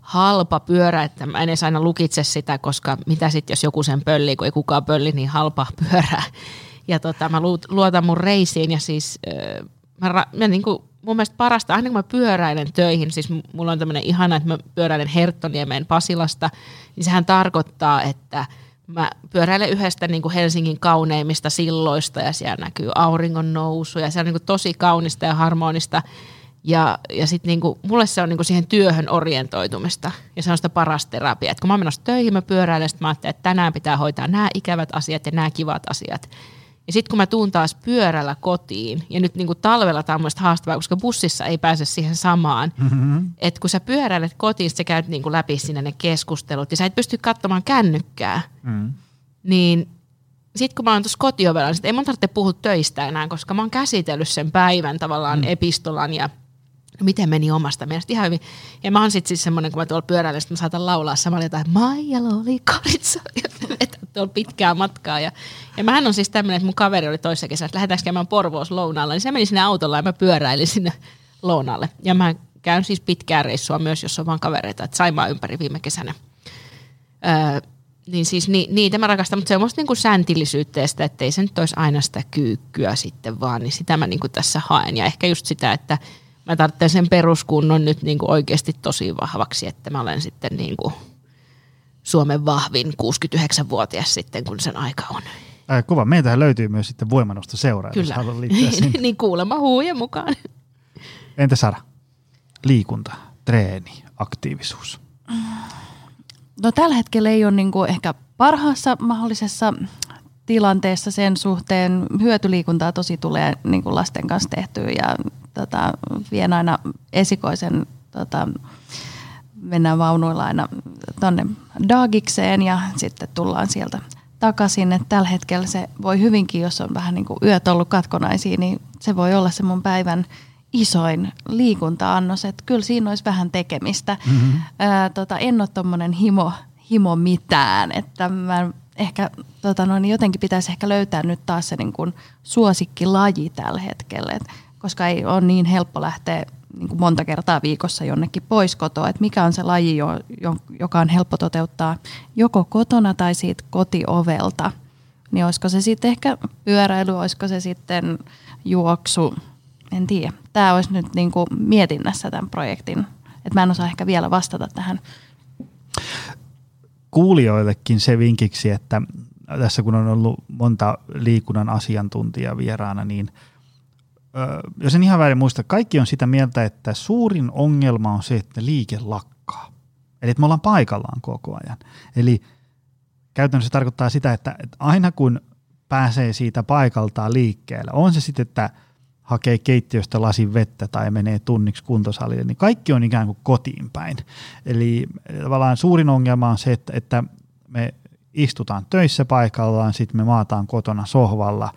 halpa pyörä, että mä en edes aina lukitse sitä, koska mitä sitten jos joku sen pölli, kun ei kukaan pölli, niin halpa pyörä. Ja tota, mä luotan mun reisiin ja siis mä, mä niin kuin, mun mielestä parasta, aina kun mä pyöräilen töihin, siis mulla on tämmöinen ihana, että mä pyöräilen Herttoniemeen Pasilasta, niin sehän tarkoittaa, että mä pyöräilen yhdestä niin kuin Helsingin kauneimmista silloista ja siellä näkyy auringon nousu ja se on niin kuin tosi kaunista ja harmonista. Ja, ja sitten niinku, mulle se on niinku siihen työhön orientoitumista ja se on sitä paras terapia. Et kun mä oon menossa töihin, mä pyöräilen, mä ajattelin, että tänään pitää hoitaa nämä ikävät asiat ja nämä kivat asiat. Ja sitten kun mä tuun taas pyörällä kotiin, ja nyt niinku talvella tämä on haastavaa, koska bussissa ei pääse siihen samaan, mm-hmm. että kun sä pyöräilet kotiin, sä käyt niinku läpi sinne ne keskustelut, ja sä et pysty katsomaan kännykkää, mm. niin sitten kun mä oon tuossa kotiovella, niin sit ei mun tarvitse puhua töistä enää, koska mä oon käsitellyt sen päivän tavallaan mm. epistolan ja miten meni omasta mielestä ihan hyvin. Ja mä oon sitten siis semmoinen, kun mä tuolla pyöräilen, mä saatan laulaa samalla jotain Maija oli karitsa, tuolla pitkää matkaa. Ja, ja mähän on siis tämmöinen, että mun kaveri oli toisessa kesässä, että lähdetäänkö käymään Porvoos lounaalla, niin se meni sinne autolla ja mä pyöräilin sinne lounaalle. Ja mä käyn siis pitkää reissua myös, jos on vaan kavereita, että Saimaa ympäri viime kesänä. Öö, niin siis ni, niitä mä rakastan, mutta semmoista niinku säntillisyyttä ja sitä, että ei se nyt olisi aina sitä kyykkyä sitten vaan, niin sitä mä niinku tässä haen. Ja ehkä just sitä, että mä tarvitsen sen peruskunnon nyt niin kuin oikeasti tosi vahvaksi, että mä olen sitten niin kuin Suomen vahvin 69-vuotias sitten, kun sen aika on. Äh, kova. Meiltähän löytyy myös sitten voimanosta seuraa, jos Kyllä. haluaa liittyä sinne. niin kuulemma huujen mukaan. Entä Sara? Liikunta, treeni, aktiivisuus. No tällä hetkellä ei ole niinku ehkä parhaassa mahdollisessa tilanteessa sen suhteen. Hyötyliikuntaa tosi tulee niinku lasten kanssa tehtyä ja tota, vien aina esikoisen, tota, mennään vaunuilla aina tonne Dagikseen ja sitten tullaan sieltä takaisin. Et tällä hetkellä se voi hyvinkin, jos on vähän niin kuin yöt ollut katkonaisia, niin se voi olla se mun päivän isoin liikunta-annos. Et kyllä siinä olisi vähän tekemistä. Mm-hmm. Ää, tota, en ole tommonen himo, himo mitään, että mä ehkä tota noin, jotenkin pitäisi ehkä löytää nyt taas se niin kuin suosikkilaji tällä hetkellä, Et koska ei ole niin helppo lähteä niin kuin monta kertaa viikossa jonnekin pois kotoa, että mikä on se laji, jo, jo, joka on helppo toteuttaa joko kotona tai siitä kotiovelta. Niin olisiko se sitten ehkä pyöräily, olisiko se sitten juoksu, en tiedä. Tämä olisi nyt niin kuin mietinnässä tämän projektin, että mä en osaa ehkä vielä vastata tähän. Kuulijoillekin se vinkiksi, että tässä kun on ollut monta liikunnan asiantuntijaa vieraana, niin jos en ihan väärin muista, kaikki on sitä mieltä, että suurin ongelma on se, että liike lakkaa. Eli että me ollaan paikallaan koko ajan. Eli käytännössä tarkoittaa sitä, että, että aina kun pääsee siitä paikaltaan liikkeelle, on se sitten, että hakee keittiöstä lasin vettä tai menee tunniksi kuntosalille, niin kaikki on ikään kuin kotiin päin. Eli tavallaan suurin ongelma on se, että, että me istutaan töissä paikallaan, sitten me maataan kotona sohvalla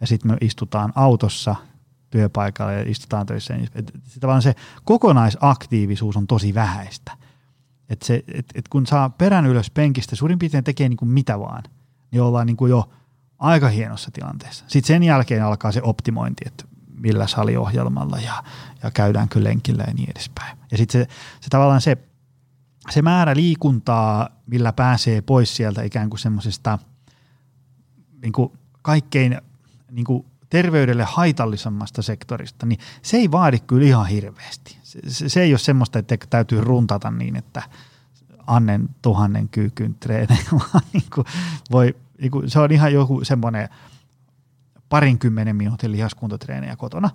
ja sitten me istutaan autossa työpaikalla ja istutaan töissä. Et, et, tavallaan se kokonaisaktiivisuus on tosi vähäistä. Et se, et, et kun saa perän ylös penkistä, suurin piirtein tekee niin kuin mitä vaan, niin ollaan niin kuin jo aika hienossa tilanteessa. Sitten sen jälkeen alkaa se optimointi, että millä saliohjelmalla ja, ja käydäänkö lenkillä ja niin edespäin. Ja sitten se, se tavallaan se, se määrä liikuntaa, millä pääsee pois sieltä ikään kuin semmoisesta niin kuin kaikkein niin kuin terveydelle haitallisemmasta sektorista, niin se ei vaadi kyllä ihan hirveästi. Se, se, se ei ole semmoista, että täytyy runtata niin, että annen tuhannen kyykyn treenejä, vaan niin kuin voi, niin kuin, se on ihan joku semmoinen parinkymmenen minuutin lihaskuntotreenejä kotona.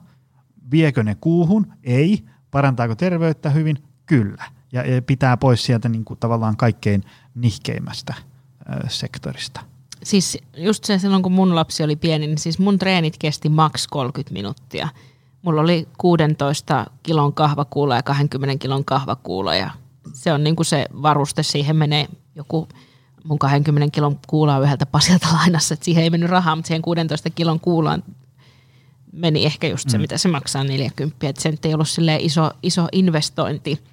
Viekö ne kuuhun? Ei. Parantaako terveyttä hyvin? Kyllä. Ja, pitää pois sieltä niin kuin tavallaan kaikkein nihkeimmästä sektorista. Siis just se silloin, kun mun lapsi oli pieni, niin siis mun treenit kesti maks 30 minuuttia. Mulla oli 16 kilon kahvakuulo ja 20 kilon kahvakuulo ja se on niin kuin se varuste, siihen menee joku mun 20 kilon kuuloa yhdeltä pasilta lainassa, että siihen ei mennyt rahaa, mutta siihen 16 kilon kuuloon meni ehkä just se, mm. mitä se maksaa 40, että se nyt ei ollut iso, iso investointi.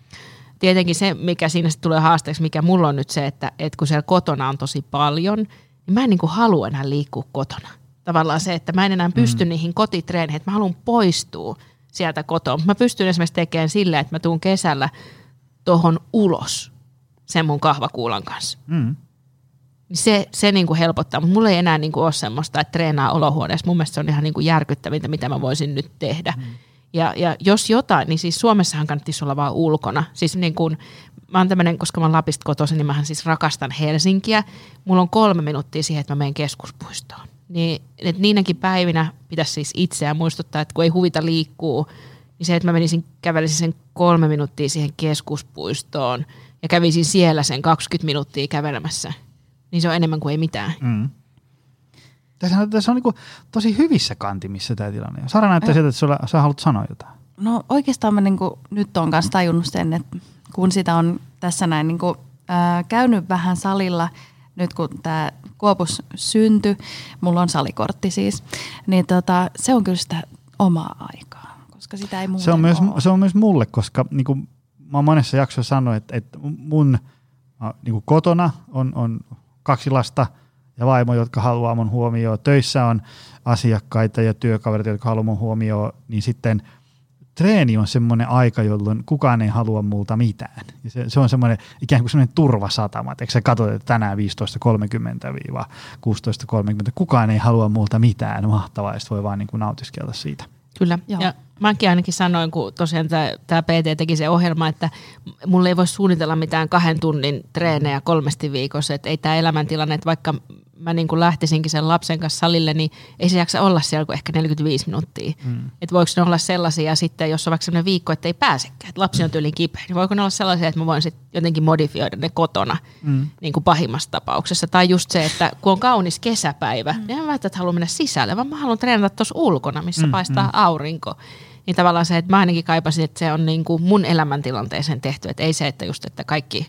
Tietenkin se, mikä siinä tulee haasteeksi, mikä mulla on nyt se, että, että kun siellä kotona on tosi paljon, niin mä en niin kuin halua enää liikkua kotona. Tavallaan se, että mä en enää pysty mm. niihin kotitreeneihin, että mä haluan poistua sieltä kotoa. Mä pystyn esimerkiksi tekemään sillä, että mä tuun kesällä tuohon ulos sen mun kahvakuulan kanssa. Mm. Se, se niin kuin helpottaa, mutta mulla ei enää niin kuin ole semmoista, että treenaa olohuoneessa. Mun mielestä se on ihan niin kuin järkyttävintä, mitä mä voisin nyt tehdä. Mm. Ja, ja jos jotain, niin siis Suomessahan kannattaisi olla vaan ulkona. Siis niin kuin, mä oon tämmönen, koska mä oon Lapista kotoisin, niin mähän siis rakastan Helsinkiä. Mulla on kolme minuuttia siihen, että mä menen keskuspuistoon. Niin, että niinäkin päivinä pitäisi siis itseään muistuttaa, että kun ei huvita liikkuu, niin se, että mä menisin, kävelisin sen kolme minuuttia siihen keskuspuistoon ja kävisin siellä sen 20 minuuttia kävelemässä, niin se on enemmän kuin ei mitään. Mm. Tässä on, tässä on niin tosi hyvissä kantimissa tämä tilanne. Sara näyttää siltä, että sulla, sä haluat sanoa jotain. No oikeastaan mä niin kuin, nyt on kanssa tajunnut sen, että kun sitä on tässä näin niin kuin, ää, käynyt vähän salilla, nyt kun tämä Kuopus syntyi, mulla on salikortti siis, niin tota, se on kyllä sitä omaa aikaa, koska sitä ei muuten se on, myös, ole. se on myös mulle, koska niin kuin mä oon monessa jaksossa sanonut, että, että mun niin kuin kotona on, on kaksi lasta ja vaimo, jotka haluaa mun huomioon. Töissä on asiakkaita ja työkavereita, jotka haluaa mun huomioon, niin sitten treeni on semmoinen aika, jolloin kukaan ei halua multa mitään. Ja se, se on semmoinen ikään kuin semmoinen turvasatama. Eikö sä katsot, että tänään 15.30-16.30, kukaan ei halua multa mitään mahtavaa, ja voi vaan niin kuin nautiskella siitä. Kyllä. Joo. Ja mäkin ainakin sanoin, kun tosiaan tämä PT teki se ohjelma, että mulle ei voi suunnitella mitään kahden tunnin treenejä kolmesti viikossa, että ei tämä elämäntilanne, että vaikka mä niin kuin lähtisinkin sen lapsen kanssa salille, niin ei se jaksa olla siellä kuin ehkä 45 minuuttia. Mm. Että voiko ne olla sellaisia sitten, jos on vaikka sellainen viikko, että ei pääsekään, että lapsi on tyyliin kipeä, niin voiko ne olla sellaisia, että mä voin sitten jotenkin modifioida ne kotona mm. niin kuin pahimmassa tapauksessa. Tai just se, että kun on kaunis kesäpäivä, mm. niin en välttämättä halua mennä sisälle, vaan mä haluan treenata tuossa ulkona, missä mm. paistaa mm. aurinko. Niin tavallaan se, että mä ainakin kaipasin, että se on niin kuin mun elämäntilanteeseen tehty, että ei se, että just, että kaikki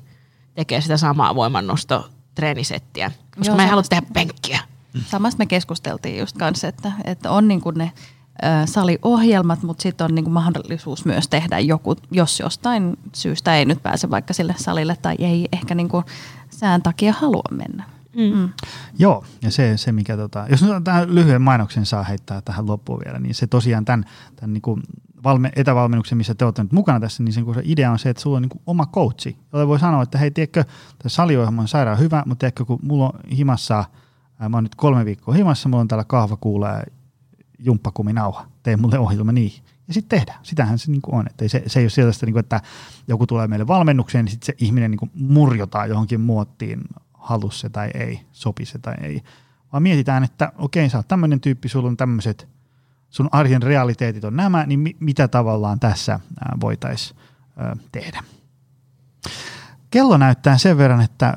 tekee sitä samaa voimannosto treenisettiä, koska Joo, mä en halua tehdä penkkiä. Samasta me keskusteltiin just kanssa, että, että on niin kuin ne saliohjelmat, mutta sitten on niin kuin mahdollisuus myös tehdä joku, jos jostain syystä ei nyt pääse vaikka sille salille tai ei ehkä niin kuin sään takia halua mennä. Mm. Mm. Joo, ja se, se mikä, tota, jos tämän lyhyen mainoksen saa heittää tähän loppuun vielä, niin se tosiaan tämän, tämän niin kuin valme, etävalmennuksen, missä te olette nyt mukana tässä, niin sen se idea on se, että sulla on niin oma coachi, jolle voi sanoa, että hei, tiedätkö, tämä saliohjelma on sairaan hyvä, mutta tiedätkö, kun mulla on himassa, ää, mä oon nyt kolme viikkoa himassa, mulla on täällä kahva kuulee jumppakuminauha, tee mulle ohjelma niin. Ja sitten tehdään. Sitähän se niin on. Että se, se ei ole sellaista, niin kuin, että joku tulee meille valmennukseen, niin sitten se ihminen niin murjotaan johonkin muottiin, halus se tai ei, sopi se tai ei. Vaan mietitään, että okei, sä oot tämmöinen tyyppi, sulla on tämmöiset sun arjen realiteetit on nämä, niin mi- mitä tavallaan tässä voitaisiin tehdä. Kello näyttää sen verran, että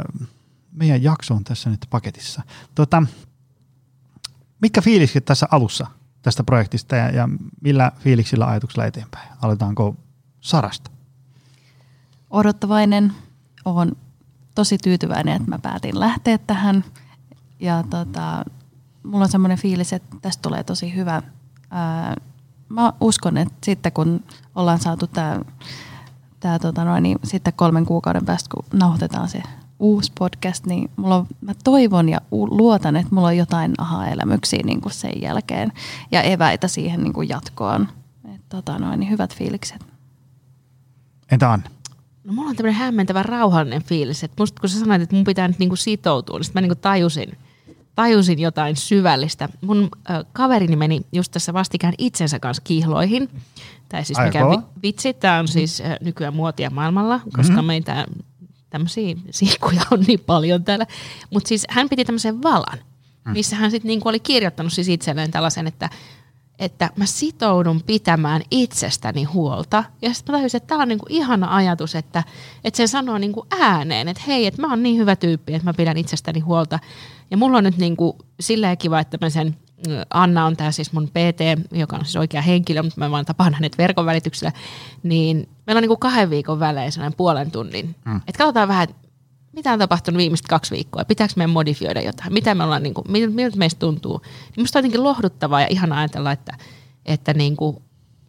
meidän jakso on tässä nyt paketissa. Tota, mitkä fiilikset tässä alussa tästä projektista ja, ja millä fiiliksillä ajatuksella eteenpäin? Aletaanko Sarasta? Odottavainen. Olen tosi tyytyväinen, että mä päätin lähteä tähän. Ja tota, mulla on semmoinen fiilis, että tästä tulee tosi hyvä – ää, mä uskon, että sitten kun ollaan saatu tämä tää, tota noin, niin sitten kolmen kuukauden päästä, kun nauhoitetaan se uusi podcast, niin mulla on, mä toivon ja luotan, että mulla on jotain aha-elämyksiä niin kuin sen jälkeen ja eväitä siihen niin kuin jatkoon. Et, tota noin, niin hyvät fiilikset. Entä Anne? No mulla on tämmöinen hämmentävä rauhallinen fiilis, että musta kun sä sanoit, että mun pitää nyt niinku sitoutua, niin sitten mä niinku tajusin, tajusin jotain syvällistä. Mun äh, kaverini meni just tässä vastikään itsensä kanssa kihloihin. Tai siis mikä vi- vitsi, tämä on siis äh, nykyään muotia maailmalla, koska mm-hmm. meitä tämmöisiä siikkuja on niin paljon täällä. Mutta siis hän piti tämmöisen valan, mm. missä hän sitten niinku oli kirjoittanut siis itselleen tällaisen, että että mä sitoudun pitämään itsestäni huolta. Ja sitten mä tajusin, että tämä on niinku ihana ajatus, että, että sen sanoo niinku ääneen, että hei, että mä oon niin hyvä tyyppi, että mä pidän itsestäni huolta. Ja mulla on nyt niinku silleen kiva, että mä sen Anna on tämä siis mun PT, joka on siis oikea henkilö, mutta mä vaan tapaan hänet verkon välityksellä, niin meillä on niinku kahden viikon välein sellainen puolen tunnin. Mm. Että katsotaan vähän, mitä on tapahtunut viimeiset kaksi viikkoa, pitääkö meidän modifioida jotain, mitä me ollaan, niin kuin, miltä meistä tuntuu. Niin musta on jotenkin lohduttavaa ja ihana ajatella, että, että niin kuin,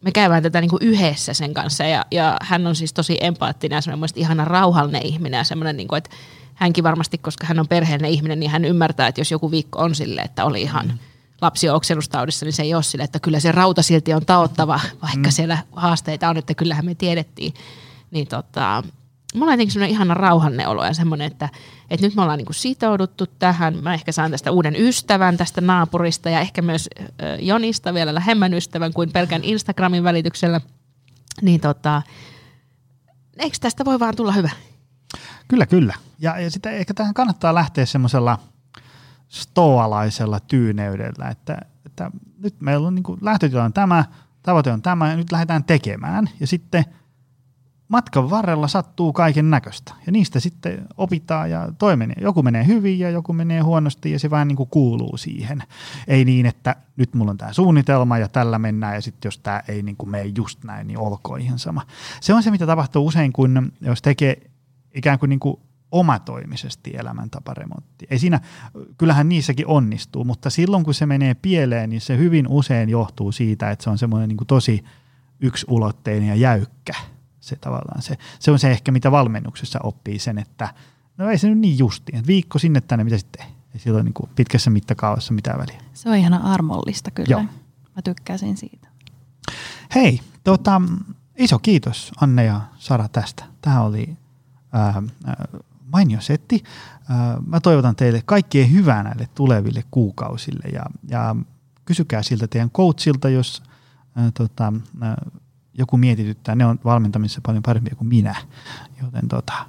me käydään tätä niin kuin yhdessä sen kanssa ja, ja hän on siis tosi empaattinen ja semmoinen ihana rauhallinen ihminen ja semmoinen, niin kuin, että hänkin varmasti, koska hän on perheellinen ihminen, niin hän ymmärtää, että jos joku viikko on sille, että oli ihan mm. lapsi oksennustaudissa, niin se ei ole sille, että kyllä se rauta silti on taottava, vaikka mm. siellä haasteita on, että kyllähän me tiedettiin. Niin tota, mulla on jotenkin semmoinen ihana rauhanne olo ja semmoinen, että, että nyt me ollaan niinku sitouduttu tähän. Mä ehkä saan tästä uuden ystävän tästä naapurista ja ehkä myös äh, Jonista vielä lähemmän ystävän kuin pelkän Instagramin välityksellä. Niin tota, eikö tästä voi vaan tulla hyvä? Kyllä, kyllä. Ja, ja sitten ehkä tähän kannattaa lähteä semmoisella stoalaisella tyyneydellä, että, että nyt meillä on niin lähtötila on tämä, tavoite on tämä ja nyt lähdetään tekemään. Ja sitten – matkan varrella sattuu kaiken näköistä ja niistä sitten opitaan ja toimenee. Joku menee hyvin ja joku menee huonosti ja se vähän niin kuin kuuluu siihen. Ei niin, että nyt mulla on tämä suunnitelma ja tällä mennään ja sitten jos tämä ei niin kuin mene just näin, niin olkoon ihan sama. Se on se, mitä tapahtuu usein, kun jos tekee ikään kuin, niin kuin omatoimisesti elämäntaparemontti. Ei siinä, kyllähän niissäkin onnistuu, mutta silloin kun se menee pieleen, niin se hyvin usein johtuu siitä, että se on semmoinen niin kuin tosi yksulotteinen ja jäykkä se tavallaan se, se on se ehkä, mitä valmennuksessa oppii sen, että no ei se nyt niin justiin, että viikko sinne tänne, mitä sitten ei sillä ole niin kuin pitkässä mittakaavassa mitään väliä. Se on ihan armollista kyllä. Joo. Mä tykkäsin siitä. Hei, tota, iso kiitos Anne ja Sara tästä. Tämä oli ää, mainio setti. Ää, mä toivotan teille kaikkea hyvää näille tuleville kuukausille ja, ja kysykää siltä teidän coachilta, jos ää, tota, ää, joku mietityttää, ne on valmentamisessa paljon parempia kuin minä. Joten tota,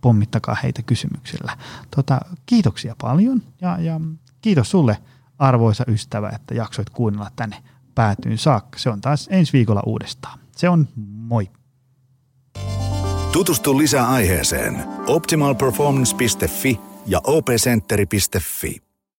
pommittakaa heitä kysymyksillä. Tota, kiitoksia paljon ja, ja kiitos sulle arvoisa ystävä, että jaksoit kuunnella tänne päätyyn saakka. Se on taas ensi viikolla uudestaan. Se on moi. Tutustu lisää aiheeseen optimalperformance.fi ja opcenteri.fi.